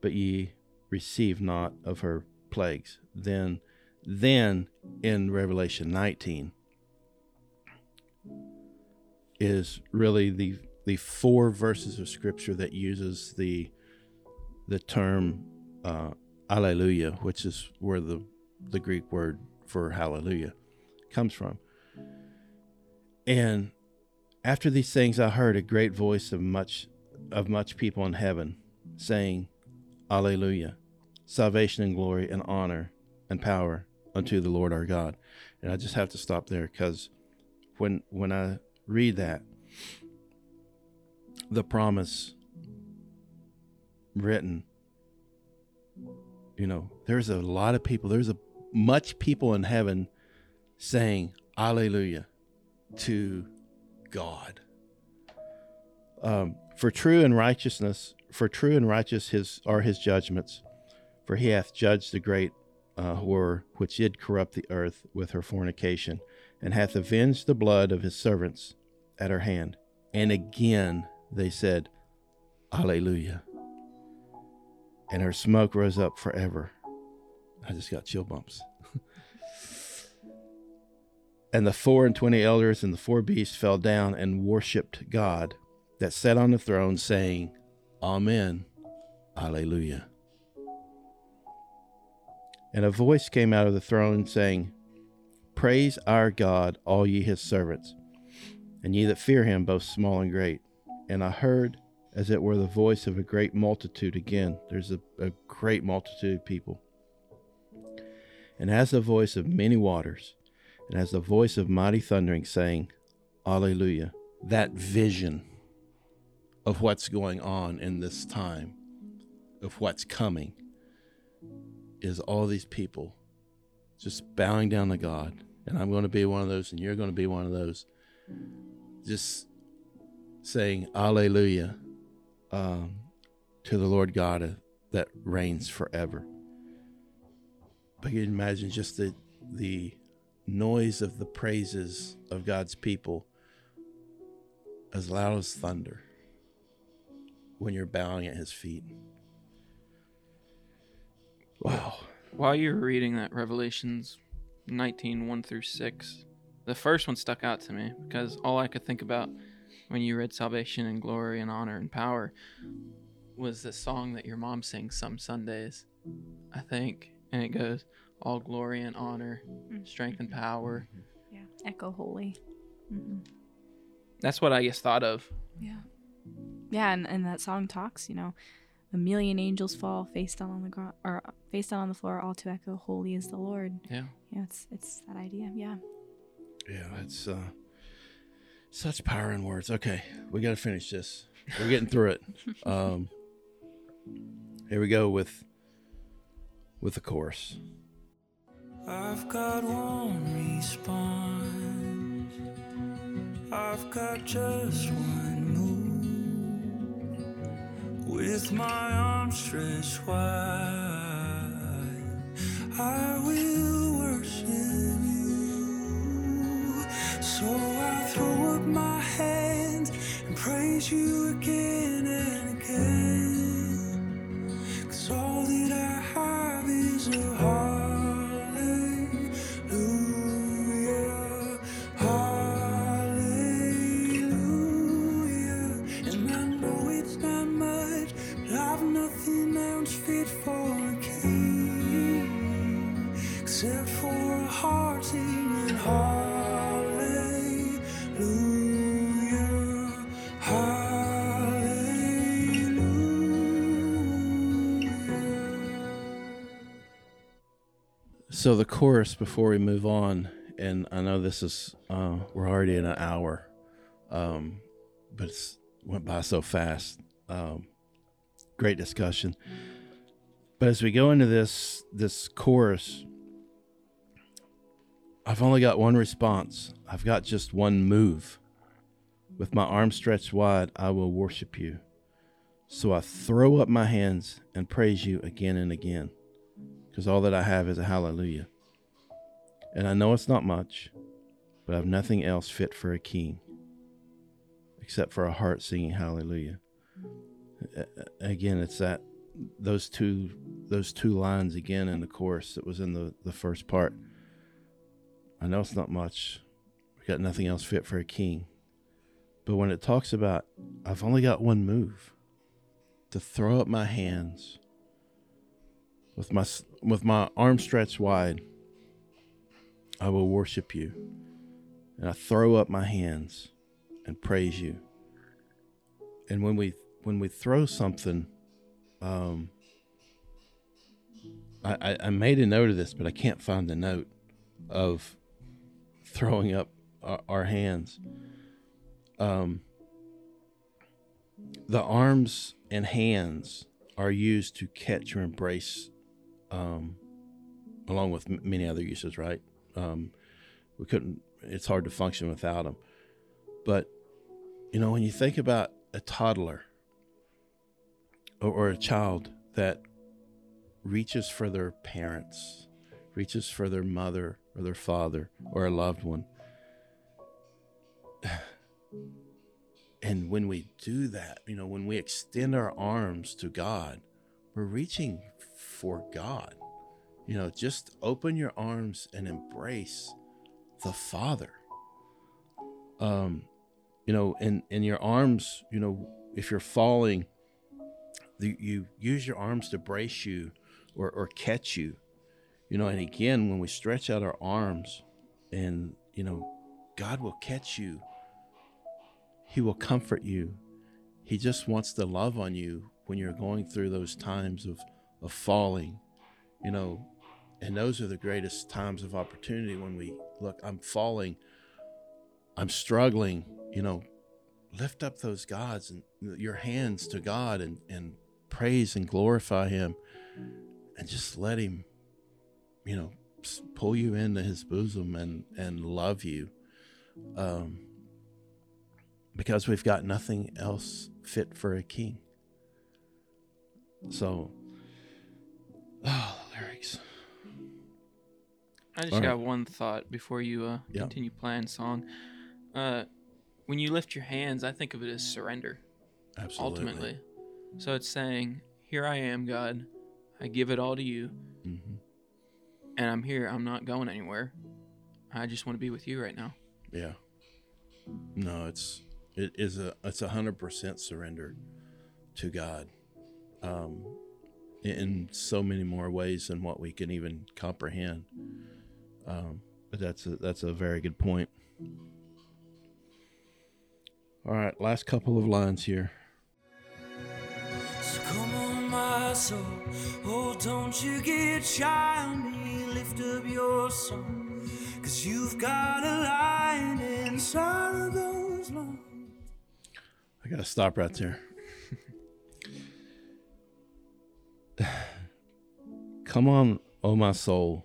but ye receive not of her plagues. Then, then in Revelation 19 is really the the four verses of scripture that uses the the term uh, alleluia, which is where the the Greek word for hallelujah comes from. And after these things I heard a great voice of much of much people in heaven saying, Alleluia. Salvation and glory and honor and power unto the Lord our God. And I just have to stop there because when when I read that, the promise written, you know, there's a lot of people, there's a much people in heaven saying Alleluia to God. Um, for true and righteousness, for true and righteous his are his judgments, for he hath judged the great uh, whore which did corrupt the earth with her fornication, and hath avenged the blood of his servants at her hand. And again they said, Alleluia. and her smoke rose up forever. I just got chill bumps. and the four and twenty elders and the four beasts fell down and worshipped God that sat on the throne, saying, Amen, Alleluia. And a voice came out of the throne, saying, Praise our God, all ye his servants, and ye that fear him, both small and great. And I heard, as it were, the voice of a great multitude. Again, there's a, a great multitude of people. And has the voice of many waters, and has the voice of mighty thundering, saying, Alleluia. That vision of what's going on in this time, of what's coming, is all these people just bowing down to God. And I'm going to be one of those, and you're going to be one of those. Just saying Alleluia um, to the Lord God that reigns forever. But you can imagine just the the noise of the praises of God's people as loud as thunder when you're bowing at his feet. Wow. While you were reading that Revelations 19, 1 through 6, the first one stuck out to me because all I could think about when you read salvation and glory and honor and power was the song that your mom sings some Sundays, I think. And it goes, All glory and honor, strength and power. Yeah. Echo holy. hmm That's what I just thought of. Yeah. Yeah, and, and that song talks, you know, a million angels fall face down on the ground or face down on the floor, all to echo, "Holy is the Lord." Yeah. Yeah, it's it's that idea. Yeah. Yeah, it's uh, such power in words. Okay, we got to finish this. We're getting through it. Um, here we go with with the chorus. I've got one response. I've got just one move. With my arms stretched wide, I will worship you. So I throw up my hands and praise you again So the chorus before we move on, and I know this is uh, we're already in an hour, um, but it's went by so fast. Um, great discussion. But as we go into this this chorus, I've only got one response. I've got just one move. With my arms stretched wide, I will worship you. So I throw up my hands and praise you again and again because all that I have is a hallelujah. And I know it's not much, but I've nothing else fit for a king except for a heart singing hallelujah. Again, it's that those two those two lines again in the chorus that was in the the first part. I know it's not much. We got nothing else fit for a king. But when it talks about I've only got one move to throw up my hands with my with my arms stretched wide I will worship you. And I throw up my hands and praise you. And when we when we throw something um I, I, made a note of this but I can't find the note of throwing up our, our hands. Um the arms and hands are used to catch or embrace um, along with m- many other uses, right? Um, we couldn't, it's hard to function without them. But, you know, when you think about a toddler or, or a child that reaches for their parents, reaches for their mother or their father or a loved one, and when we do that, you know, when we extend our arms to God, we're reaching for God. You know, just open your arms and embrace the Father. Um, you know, in in your arms, you know, if you're falling, the, you use your arms to brace you or, or catch you. You know, and again, when we stretch out our arms and, you know, God will catch you, He will comfort you. He just wants to love on you when you're going through those times of, of falling, you know, and those are the greatest times of opportunity when we look, I'm falling, I'm struggling, you know, lift up those gods and your hands to God and, and praise and glorify Him and just let Him, you know, pull you into His bosom and, and love you. Um, because we've got nothing else fit for a king. So, oh, the lyrics. I just All got right. one thought before you uh, Yeah. continue playing song. Uh, when you lift your hands, I think of it as surrender, Absolutely. ultimately. So it's saying, Here I am, God. I give it all to you, hmm and I'm here. I'm not going anywhere. I just want to be with you right now. Yeah. No, it's it is a it's a hundred percent surrender to God, um, in so many more ways than what we can even comprehend. Um, but that's a that's a very good point. All right, last couple of lines here. So come on, my soul. Oh, don't you get shy on me. Lift up your song. Cause you've got a lion inside of those lungs. I gotta stop right there. Come on, oh my soul,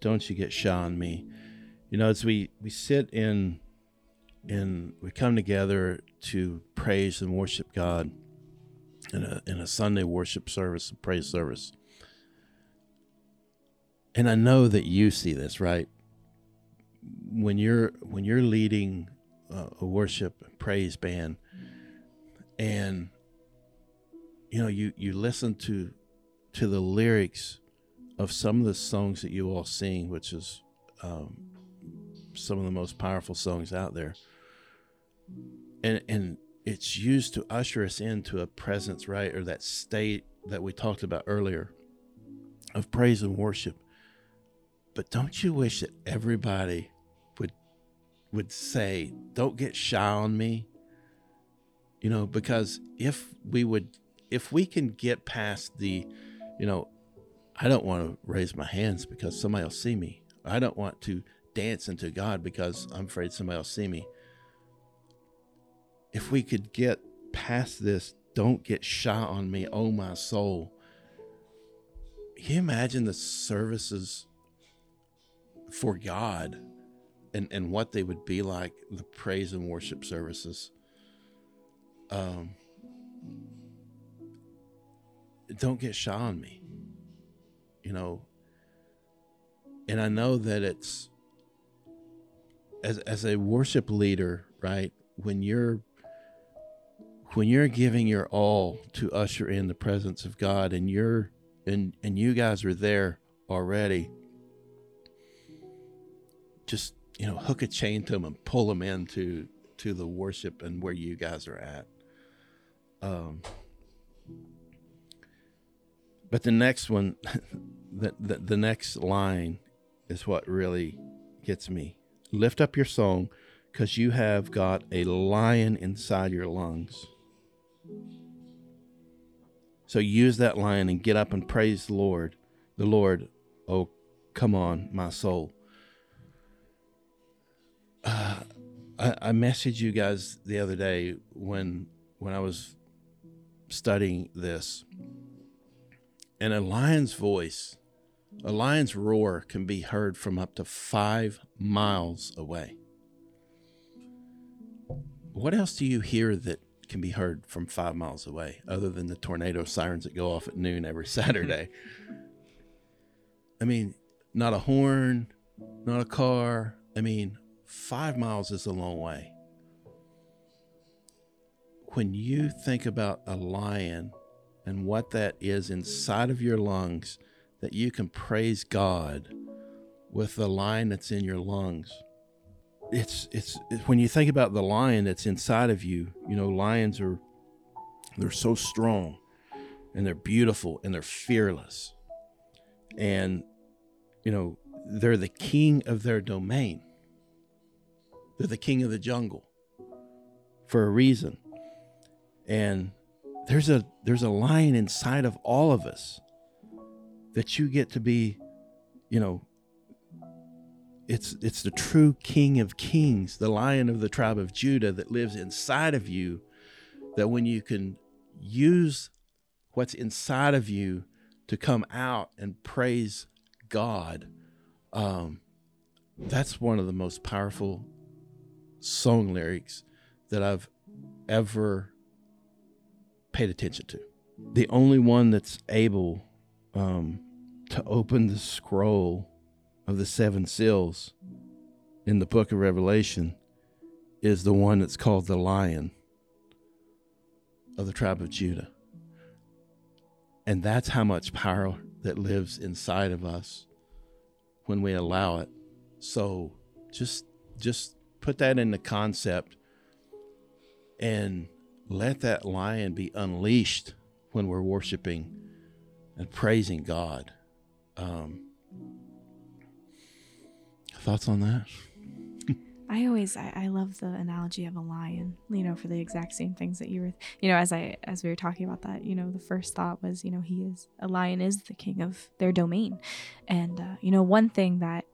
don't you get shy on me. You know, as we we sit in, in we come together to praise and worship God in a in a Sunday worship service, and praise service. And I know that you see this, right? When you're when you're leading a worship praise band and you know you you listen to to the lyrics of some of the songs that you all sing which is um, some of the most powerful songs out there. And and it's used to usher us into a presence right or that state that we talked about earlier of praise and worship. But don't you wish that everybody would would say don't get shy on me you know because if we would if we can get past the you know i don't want to raise my hands because somebody will see me. I don't want to dance into god because i'm afraid somebody will see me. If we could get past this don't get shy on me oh my soul. Can you imagine the services for god and and what they would be like the praise and worship services? Um, don't get shy on me. You know, and I know that it's as as a worship leader, right? When you're when you're giving your all to usher in the presence of God, and you're and and you guys are there already, just you know, hook a chain to them and pull them into to the worship and where you guys are at. Um, but the next one, the, the the next line, is what really gets me. Lift up your song, because you have got a lion inside your lungs. So use that lion and get up and praise the Lord. The Lord, oh, come on, my soul. Uh, I, I messaged you guys the other day when when I was studying this. And a lion's voice, a lion's roar can be heard from up to five miles away. What else do you hear that can be heard from five miles away, other than the tornado sirens that go off at noon every Saturday? I mean, not a horn, not a car. I mean, five miles is a long way. When you think about a lion and what that is inside of your lungs that you can praise God with the lion that's in your lungs. It's, it's it's when you think about the lion that's inside of you, you know, lions are they're so strong and they're beautiful and they're fearless. And you know, they're the king of their domain. They're the king of the jungle for a reason. And there's a there's a lion inside of all of us that you get to be, you know, it's it's the true king of kings, the lion of the tribe of Judah that lives inside of you that when you can use what's inside of you to come out and praise God, um, that's one of the most powerful song lyrics that I've ever paid attention to. The only one that's able um, to open the scroll of the seven seals in the book of Revelation is the one that's called the lion of the tribe of Judah. And that's how much power that lives inside of us when we allow it. So just just put that in the concept and let that lion be unleashed when we're worshiping and praising God. Um, thoughts on that? I always I, I love the analogy of a lion, you know, for the exact same things that you were you know, as I as we were talking about that, you know, the first thought was, you know, he is a lion is the king of their domain. And uh, you know, one thing that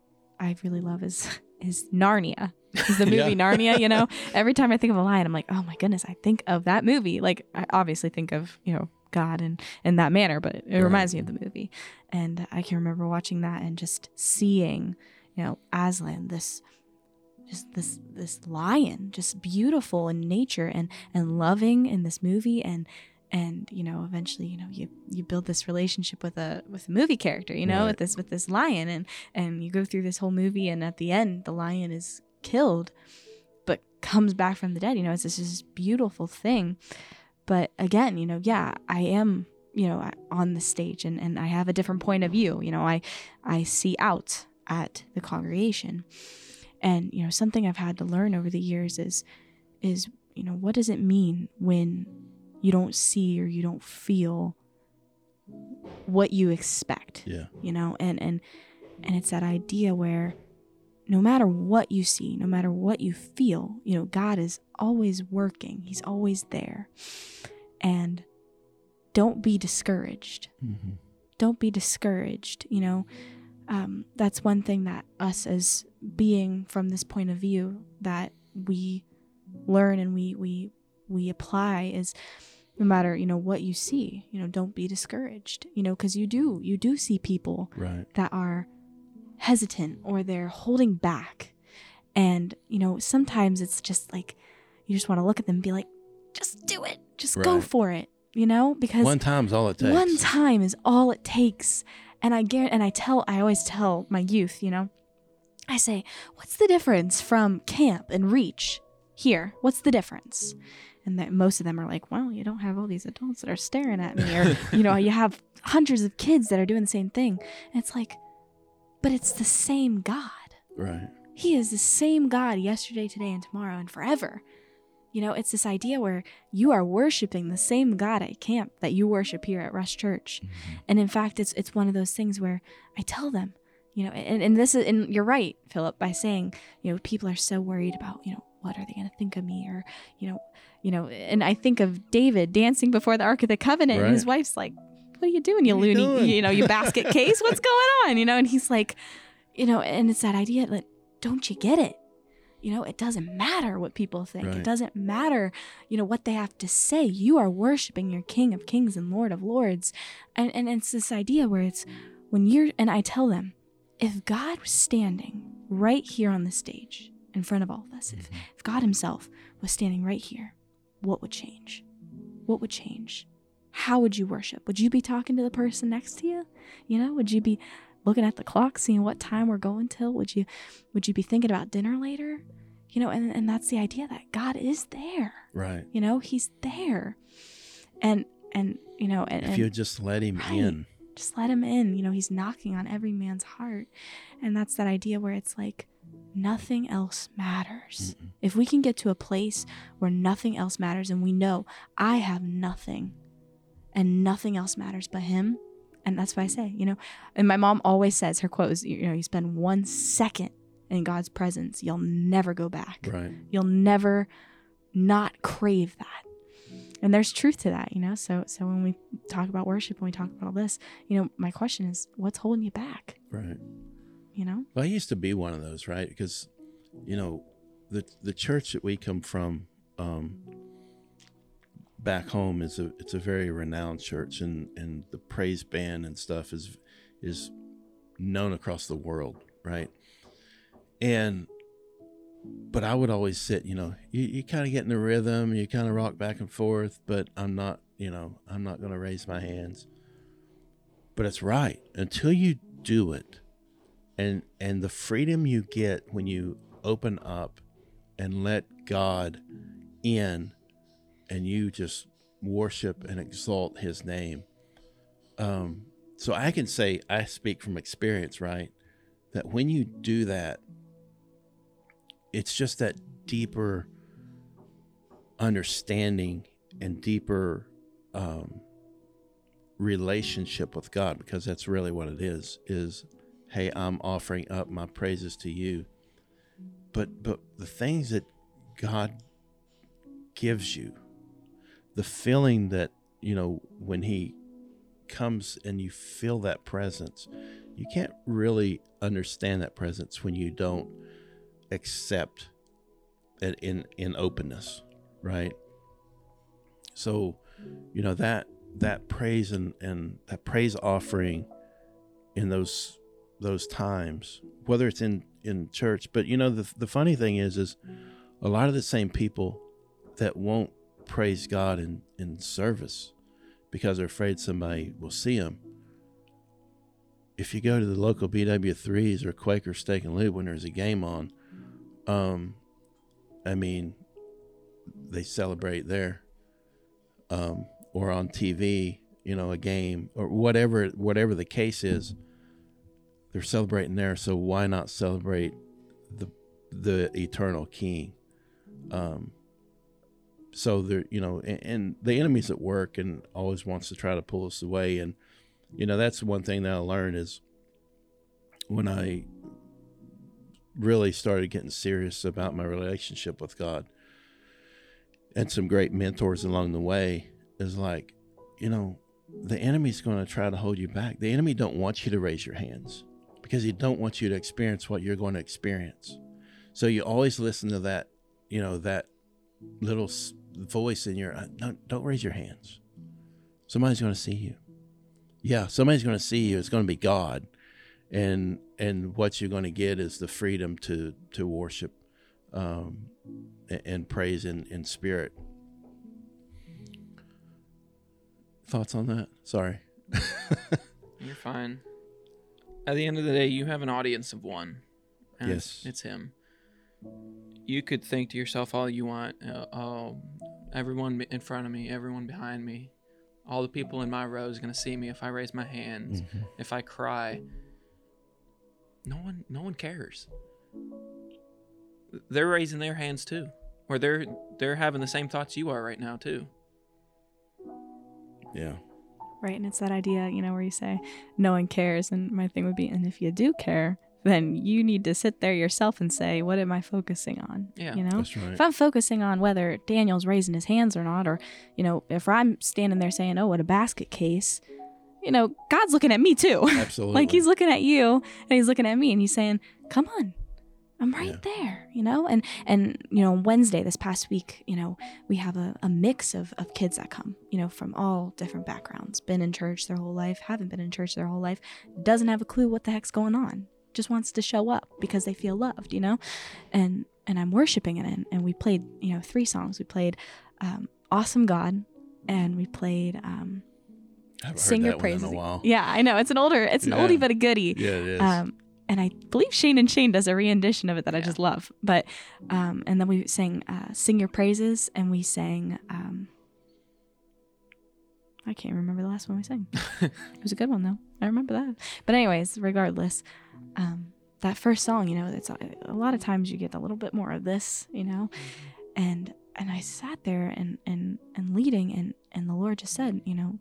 I really love is is Narnia. Is the movie Yeah. Narnia, you know? Every time I think of a lion, I'm like, oh my goodness, I think of that movie. Like I obviously think of, you know, God and in that manner, but it reminds me of the movie. And I can remember watching that and just seeing, you know, Aslan, this just this this lion just beautiful in nature and and loving in this movie and and you know eventually you know you you build this relationship with a with a movie character you know Right. with this with this lion and and you go through this whole movie and at the end the lion is killed but comes back from the dead. You know it's this, this beautiful thing. But again you know yeah i am you know on the stage and and i have a different point of view. You know i i see out at the congregation. And you know something i've had to learn over the years is is you know what does it mean when you don't see or you don't feel what you expect? Yeah. you know and and and it's that idea where no matter what you see no matter what you feel you know god is always working he's always there and don't be discouraged Mm-hmm. don't be discouraged you know um, that's one thing that us as being from this point of view that we learn and we we we apply is no matter you know what you see you know don't be discouraged you know because you do you do see people Right. that are hesitant or they're holding back and you know sometimes it's just like you just want to look at them and be like just do it just go for it you know because One time's all it takes. one time is all it takes. And I guarantee, and I tell, I always tell my youth, you know, I say, what's the difference from camp and reach here? What's the difference? And that most of them are like, well, you don't have all these adults that are staring at me, or you know, you have hundreds of kids that are doing the same thing. And it's like, but it's the same God. Right. He is the same God yesterday, today, and tomorrow, and forever. You know, it's this idea where you are worshiping the same God at camp that you worship here at Rush Church. Mm-hmm. And in fact, it's it's one of those things where I tell them, you know, and, and this is and you're right, Phillip, by saying, you know, people are so worried about, you know, what are they gonna think of me? Or, you know, you know, and I think of David dancing before the Ark of the Covenant, and his wife's like, What are you doing, you What are you loony? You know, you basket case, what's going on? You know, and he's like, you know, and it's that idea that don't you get it? You know, it doesn't matter what people think. It doesn't matter, you know, what they have to say. You are worshiping your King of Kings and Lord of Lords. And and it's this idea where it's when you're and I tell them, if God was standing right here on the stage in front of all of us, if, mm-hmm. if God Himself was standing right here, what would change? What would change? How would you worship? Would you be talking to the person next to you? You know, would you be looking at the clock, seeing what time we're going till? Would you would you be thinking about dinner later? You know, and, and that's the idea that God is there. Right. You know, he's there. And and you know, and, If you just let him Right. in. just let him in. You know, he's knocking on every man's heart. And that's that idea where it's like nothing else matters. Mm-mm. If we can get to a place where nothing else matters and we know I have nothing and nothing else matters but him, and that's what I say, you know. And my mom always says her quote is, you know, you spend one second in God's presence, you'll never go back. Right. You'll never not crave that. And there's truth to that, you know. So so when we talk about worship, when we talk about all this, you know, my question is, what's holding you back? Right. You know? Well, I used to be one of those, right? Because, you know, the the church that we come from, um, back home is a it's a very renowned church, and and the praise band and stuff is is known across the world, right? And but I would always sit, you know, you, you kind of get in the rhythm, you kind of rock back and forth, but I'm not, you know, I'm not going to raise my hands. But it's right until you do it and and the freedom you get when you open up and let God in and you just worship and exalt his name. Um so I can say I speak from experience right? That when you do that it's just that deeper understanding and deeper um relationship with God because that's really what it is is hey I'm offering up my praises to you. But but the things that God gives you the feeling that you know when he comes and you feel that presence you can't really understand that presence when you don't accept it in in openness right? So you know that that praise and, and that praise offering in those those times whether it's in in church but you know the, the funny thing is is a lot of the same people that won't praise god in in service because they're afraid somebody will see them if you go to the local bw3s or quaker steak and lube when there's a game on um i mean they celebrate there um or on TV, you know, a game or whatever whatever the case is, they're celebrating there. So why not celebrate the the eternal King? Um, so there, you know, and, and the enemy's at work and always wants to try to pull us away. And you know, that's one thing that I learned is when I really started getting serious about my relationship with God and some great mentors along the way is like, you know, the enemy's going to try to hold you back. The enemy don't want you to raise your hands because he don't want you to experience what you're going to experience. So you always listen to that, you know, that little voice in your, uh, don't, don't raise your hands. Somebody's going to see you. Yeah, somebody's going to see you. It's going to be God. And and what you're going to get is the freedom to to worship um, and, and praise in, in spirit thoughts on that? Sorry. You're fine. At the end of the day, you have an audience of one. and Yes. It's him. You could think to yourself all you want. Uh, oh, everyone in front of me, everyone behind me, all the people in my row is gonna see me if I raise my hands, if I cry. No one, no one cares. They're raising their hands too, or they're they're having the same thoughts you are right now too. Yeah. Right. And it's that idea, you know, where you say, no one cares. And my thing would be, and if you do care, then you need to sit there yourself and say, what am I focusing on? Yeah, You know? Right. If I'm focusing on whether Daniel's raising his hands or not, or, you know, if I'm standing there saying, oh, what a basket case, you know, God's looking at me too. Absolutely. like he's looking at you and he's looking at me and he's saying, come on. I'm right Yeah. there, you know, and and you know, Wednesday this past week, you know, we have a, a mix of, of kids that come, you know, from all different backgrounds, been in church their whole life, haven't been in church their whole life, doesn't have a clue what the heck's going on, just wants to show up because they feel loved, you know, and and I'm worshiping it, and, and we played, you know, three songs. We played um, "Awesome God," and we played um, "Sing Your Praises." in a while. Yeah, I know it's an older, it's an Yeah. oldie but a goodie. Yeah, it is. Um, and I believe Shane and Shane does a rendition of it that I just love. But um, and then we sang uh, "Sing Your Praises" and we sang um, I can't remember the last one we sang. it was a good one though. I remember that. But anyways, regardless, um, that first song, you know, it's a, a lot of times you get a little bit more of this, you know, and and I sat there and and and leading, and and the Lord just said, you know,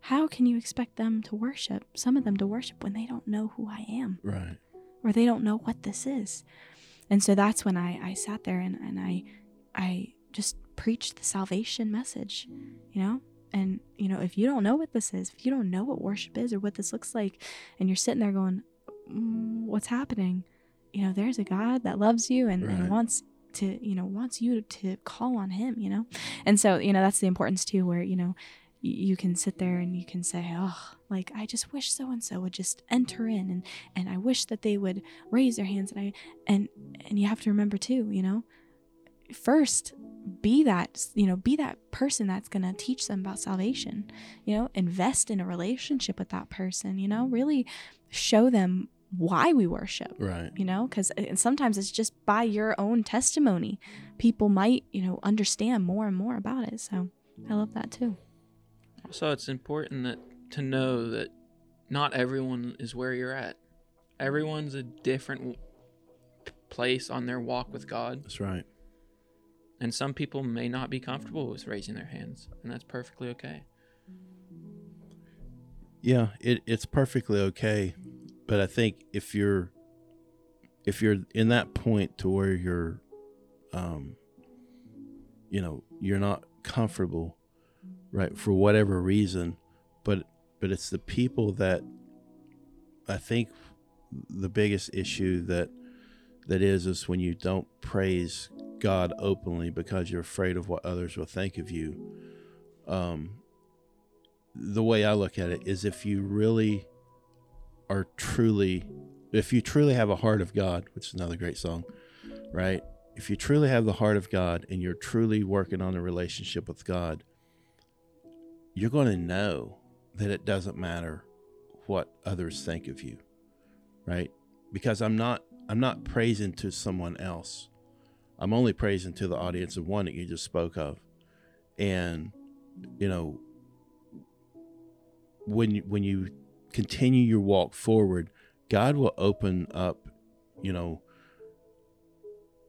how can you expect them to worship, some of them to worship when they don't know who I am? Right. or they don't know what this is. And so that's when I, I sat there and, and I I just preached the salvation message, you know? And, you know, if you don't know what this is, if you don't know what worship is or what this looks like, and you're sitting there going, Mm, what's happening? You know, there's a God that loves you and, and wants to, you know, wants you to call on him, you know? And so, you know, that's the importance too, where, you know, you can sit there and you can say, oh, like, I just wish so and so would just enter in and, and I wish that they would raise their hands and I, and, and you have to remember too, you know, first be that, you know, be that person that's going to teach them about salvation, you know, invest in a relationship with that person, you know, really show them why we worship Right. you know because sometimes it's just by your own testimony people might you know understand more and more about it so i love that too So it's important that to know that not everyone is where you're at. Everyone's a different place on their walk with God, That's right. and some people may not be comfortable with raising their hands, and that's perfectly okay. Yeah, it, it's perfectly okay, but I think if you're if you're in that point to where you're, um, you know, you're not comfortable, right, for whatever reason, but but it's the people that I think the biggest issue that that is is when you don't praise God openly because you're afraid of what others will think of you. Um, the way I look at it is if you really are truly, if you truly have a heart of God, which is another great song, right? If you truly have the heart of God and you're truly working on a relationship with God, you're going to know that it doesn't matter what others think of you, right? Because I'm not I'm not praising to someone else. I'm only praising to the audience of one that you just spoke of. And you know, when you, when you continue your walk forward, God will open up, you know,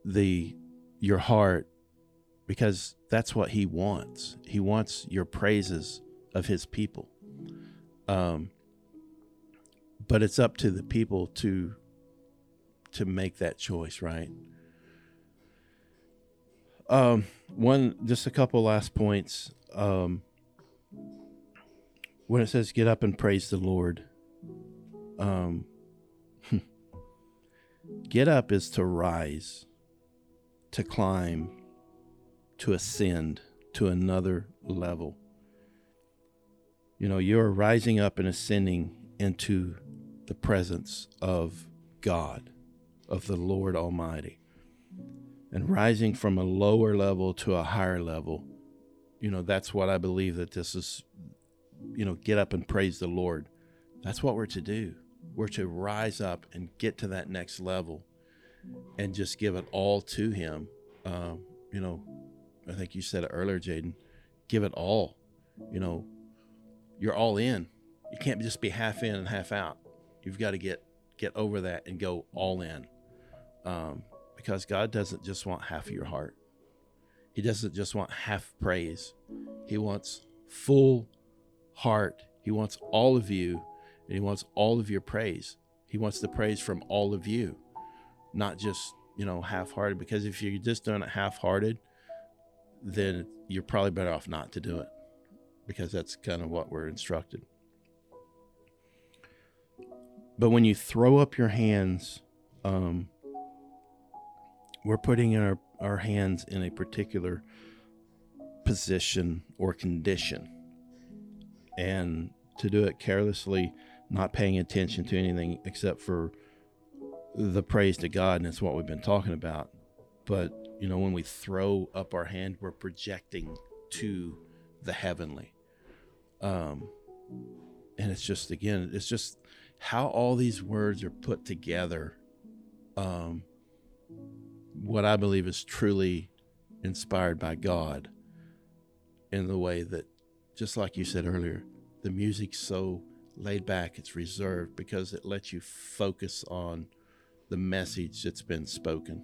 the your heart because that's what he wants. He wants your praises of his people. Um but it's up to the people to to make that choice, right? Um one just a couple last points. Um when it says get up and praise the Lord, um, get up is to rise, to climb, to ascend to another level. You know, you're rising up and ascending into the presence of God, of the Lord Almighty, and rising from a lower level to a higher level. You know, that's what I believe that this is you know, get up and praise the Lord. That's what we're to do. We're to rise up and get to that next level and just give it all to Him. Um, you know, I think you said it earlier, Jaden. Give it all. You know, you're all in. You can't just be half in and half out. You've got to get get over that and go all in, um, because God doesn't just want half of your heart. He doesn't just want half praise. He wants full heart. He wants all of you, and He wants all of your praise. He wants the praise from all of you, not just, you know, half hearted. Because if you're just doing it half hearted, then you're probably better off not to do it because that's kind of what we're instructed. But when you throw up your hands, um, we're putting our, our hands in a particular position or condition and to do it carelessly, not paying attention to anything except for the praise to God, and it's what we've been talking about. But you know, when we throw up our hand, we're projecting to the heavenly. Um, and it's just again, it's just how all these words are put together. Um, what I believe is truly inspired by God in the way that just like you said earlier, the music's so laid back, it's reserved because it lets you focus on the message that's been spoken.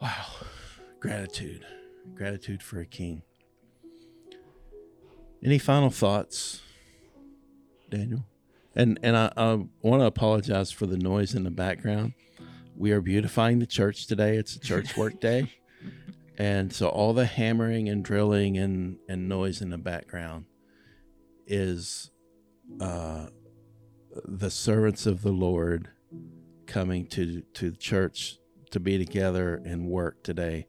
Wow. Gratitude. Gratitude for a king. Any final thoughts, Daniel? And and I, I want to apologize for the noise in the background. We are beautifying the church today. It's a church work day. And so all the hammering and drilling and, and noise in the background is uh, the servants of the Lord coming to to church to be together and work today.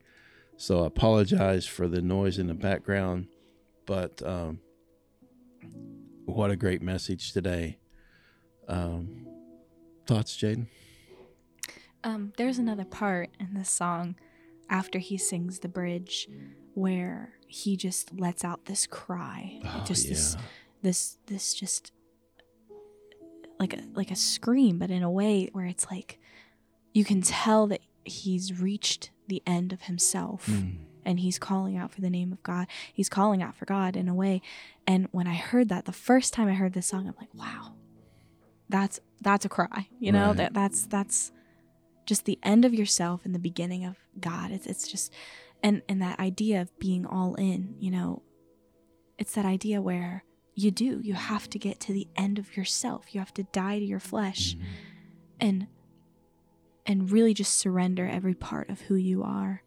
So I apologize for the noise in the background, but um, what a great message today. Um, thoughts, Jaden? Um, there's another part in this song after he sings the bridge where he just lets out this cry. Oh, just this yeah. this this just like a like a scream, but in a way where it's like you can tell that he's reached the end of himself Mm. and he's calling out for the name of God. He's calling out for God in a way. And when I heard that the first time I heard this song, I'm like, wow, that's that's a cry. You know, Right. that that's that's just the end of yourself and the beginning of God. It's it's just and and that idea of being all in, you know, it's that idea where you do, you have to get to the end of yourself. You have to die to your flesh Mm-hmm. and and really just surrender every part of who you are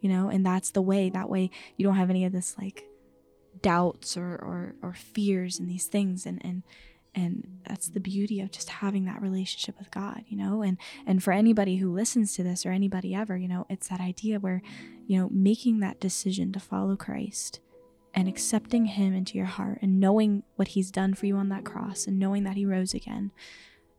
you know and that's the way that way you don't have any of this like doubts or or, or fears and these things and and and that's the beauty of just having that relationship with god you know? And and for anybody who listens to this or anybody ever you know it's that idea where you know making that decision to follow christ and accepting him into your heart and knowing what he's done for you on that cross and knowing that he rose again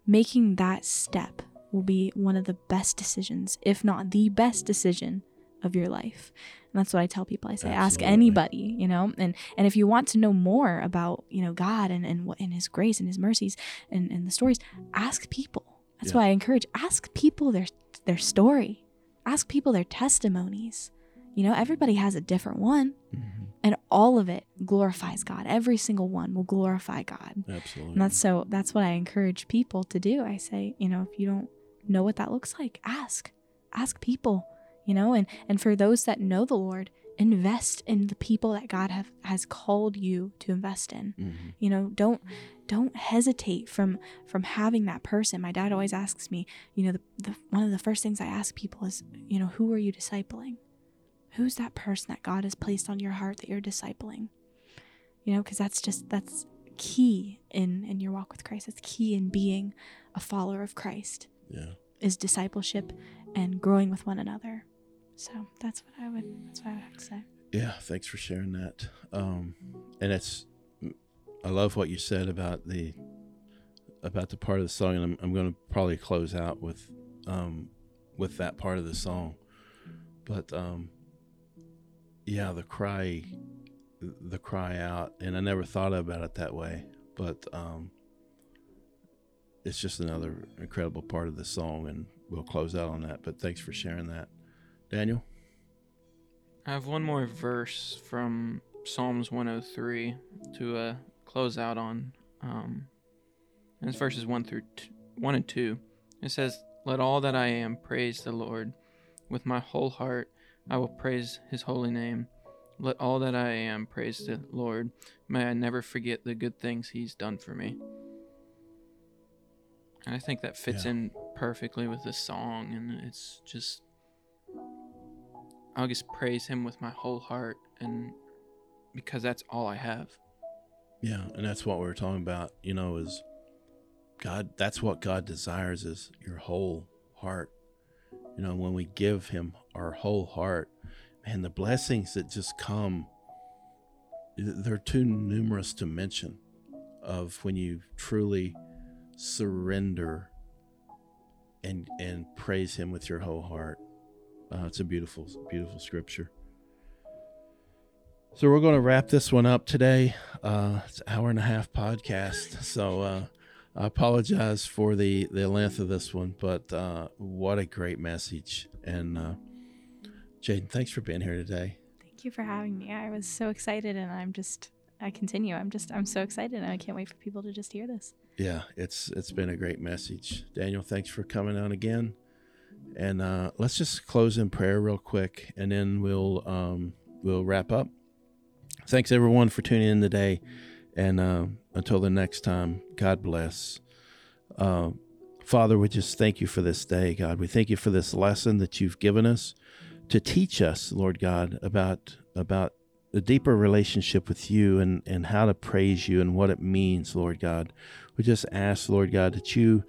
making that step will be one of the best decisions if not the best decision of your life. And that's what i tell people. I say ask anybody you know? And and if you want to know more about you know god and and what and his grace and his mercies and and the stories ask people. That's Yeah. why i encourage ask people their their story. Ask people their testimonies. You know everybody has a different one. Mhm. and all of it glorifies god. Every single one will glorify god. Absolutely. and that's so that's what I encourage people to do. I say, you know, if you don't know what that looks like, ask. Ask people, you know, and and for those that know the Lord, invest in the people that God have has called you to invest in. Mhm. You know, don't don't hesitate from from having that person. My dad always asks me, you know, the, the one of the first things I ask people is, you know, who are you discipling? Who's that person that God has placed on your heart that you're discipling? You know, because that's just that's key in in your walk with Christ. It's key in being a follower of Christ Yeah. is discipleship and growing with one another. So that's what I would that's what I would have to say. Yeah, thanks for sharing that. Um, and it's, I love what you said about the, about the part of the song, and I'm, I'm going to probably close out with, um, with that part of the song, but um, yeah, the cry, the cry out, and I never thought about it that way, but um, it's just another incredible part of the song, and we'll close out on that. But thanks for sharing that, Daniel. I have one more verse from Psalms 103 to uh, close out on. Um, and it's verses 1 through t- 1 and 2. It says, Let all that I am praise the Lord. With my whole heart I will praise his holy name. Let all that I am praise the Lord. May I never forget the good things he's done for me. And I think that fits Yeah. in perfectly with the song, and it's just I'll just praise him with my whole heart and because that's all I have. Yeah, and that's what we were talking about, you know, is God that's what God desires is your whole heart. You know, when we give him our whole heart, man, the blessings that just come they're too numerous to mention of when you truly surrender and and praise him with your whole heart. Uh, it's a beautiful, beautiful scripture. So we're going to wrap this one up today. Uh, it's an hour and a half podcast. So uh, I apologize for the, the length of this one, but uh, what a great message. And uh, Jaden, thanks for being here today. Thank Thank you for having me. I was so excited, and I'm just, I continue. I'm just, I'm so excited, and I can't wait for people to just hear this. Yeah, it's it's been a great message. Daniel, thanks for coming on again. And uh, let's just close in prayer real quick, and then we'll um, we'll wrap up. Thanks everyone for tuning in today, and uh, until the next time, God bless. Uh, Father, we just thank you for this day, God. We thank you for this lesson that you've given us to teach us, Lord God, about about a deeper relationship with you and, and how to praise you and what it means, Lord God. We just ask, Lord God, that you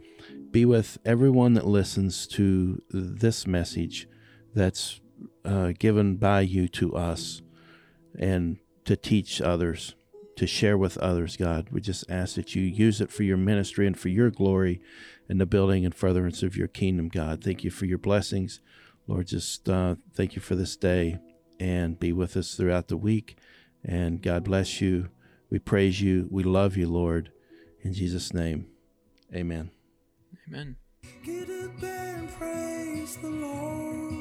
be with everyone that listens to this message that's uh, given by you to us and to teach others, to share with others, God. We just ask that you use it for your ministry and for your glory and the building and furtherance of your kingdom, God. Thank you for your blessings. Lord, just uh, thank you for this day and be with us throughout the week. And God bless you. We praise you. We love you, Lord. In Jesus' name, amen. Amen. Get up and praise the Lord.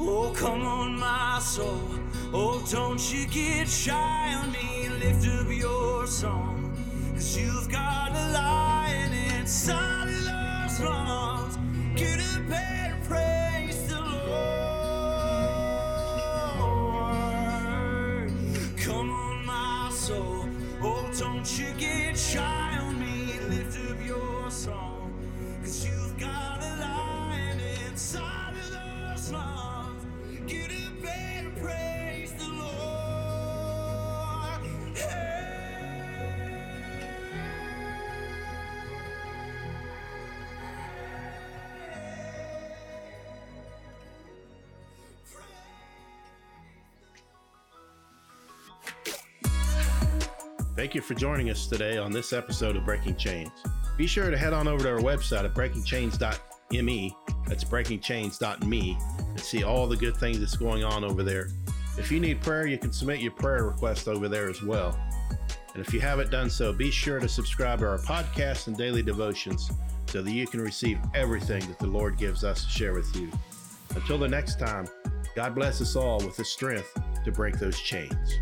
Oh, come on, my soul. Oh, don't you get shy on me. Lift up your song. Cause you've got a lion inside of lungs. Get up and praise the Lord. Come on, my soul. Oh, don't you get shy Thank you for joining us today on this episode of Breaking Chains. Be sure to head on over to our website at breakingchains.me, that's breakingchains.me, and see all the good things that's going on over there. If you need prayer, you can submit your prayer request over there as well. And if you haven't done so, be sure to subscribe to our podcast and daily devotions so that you can receive everything that the Lord gives us to share with you. Until the next time, God bless us all with the strength to break those chains.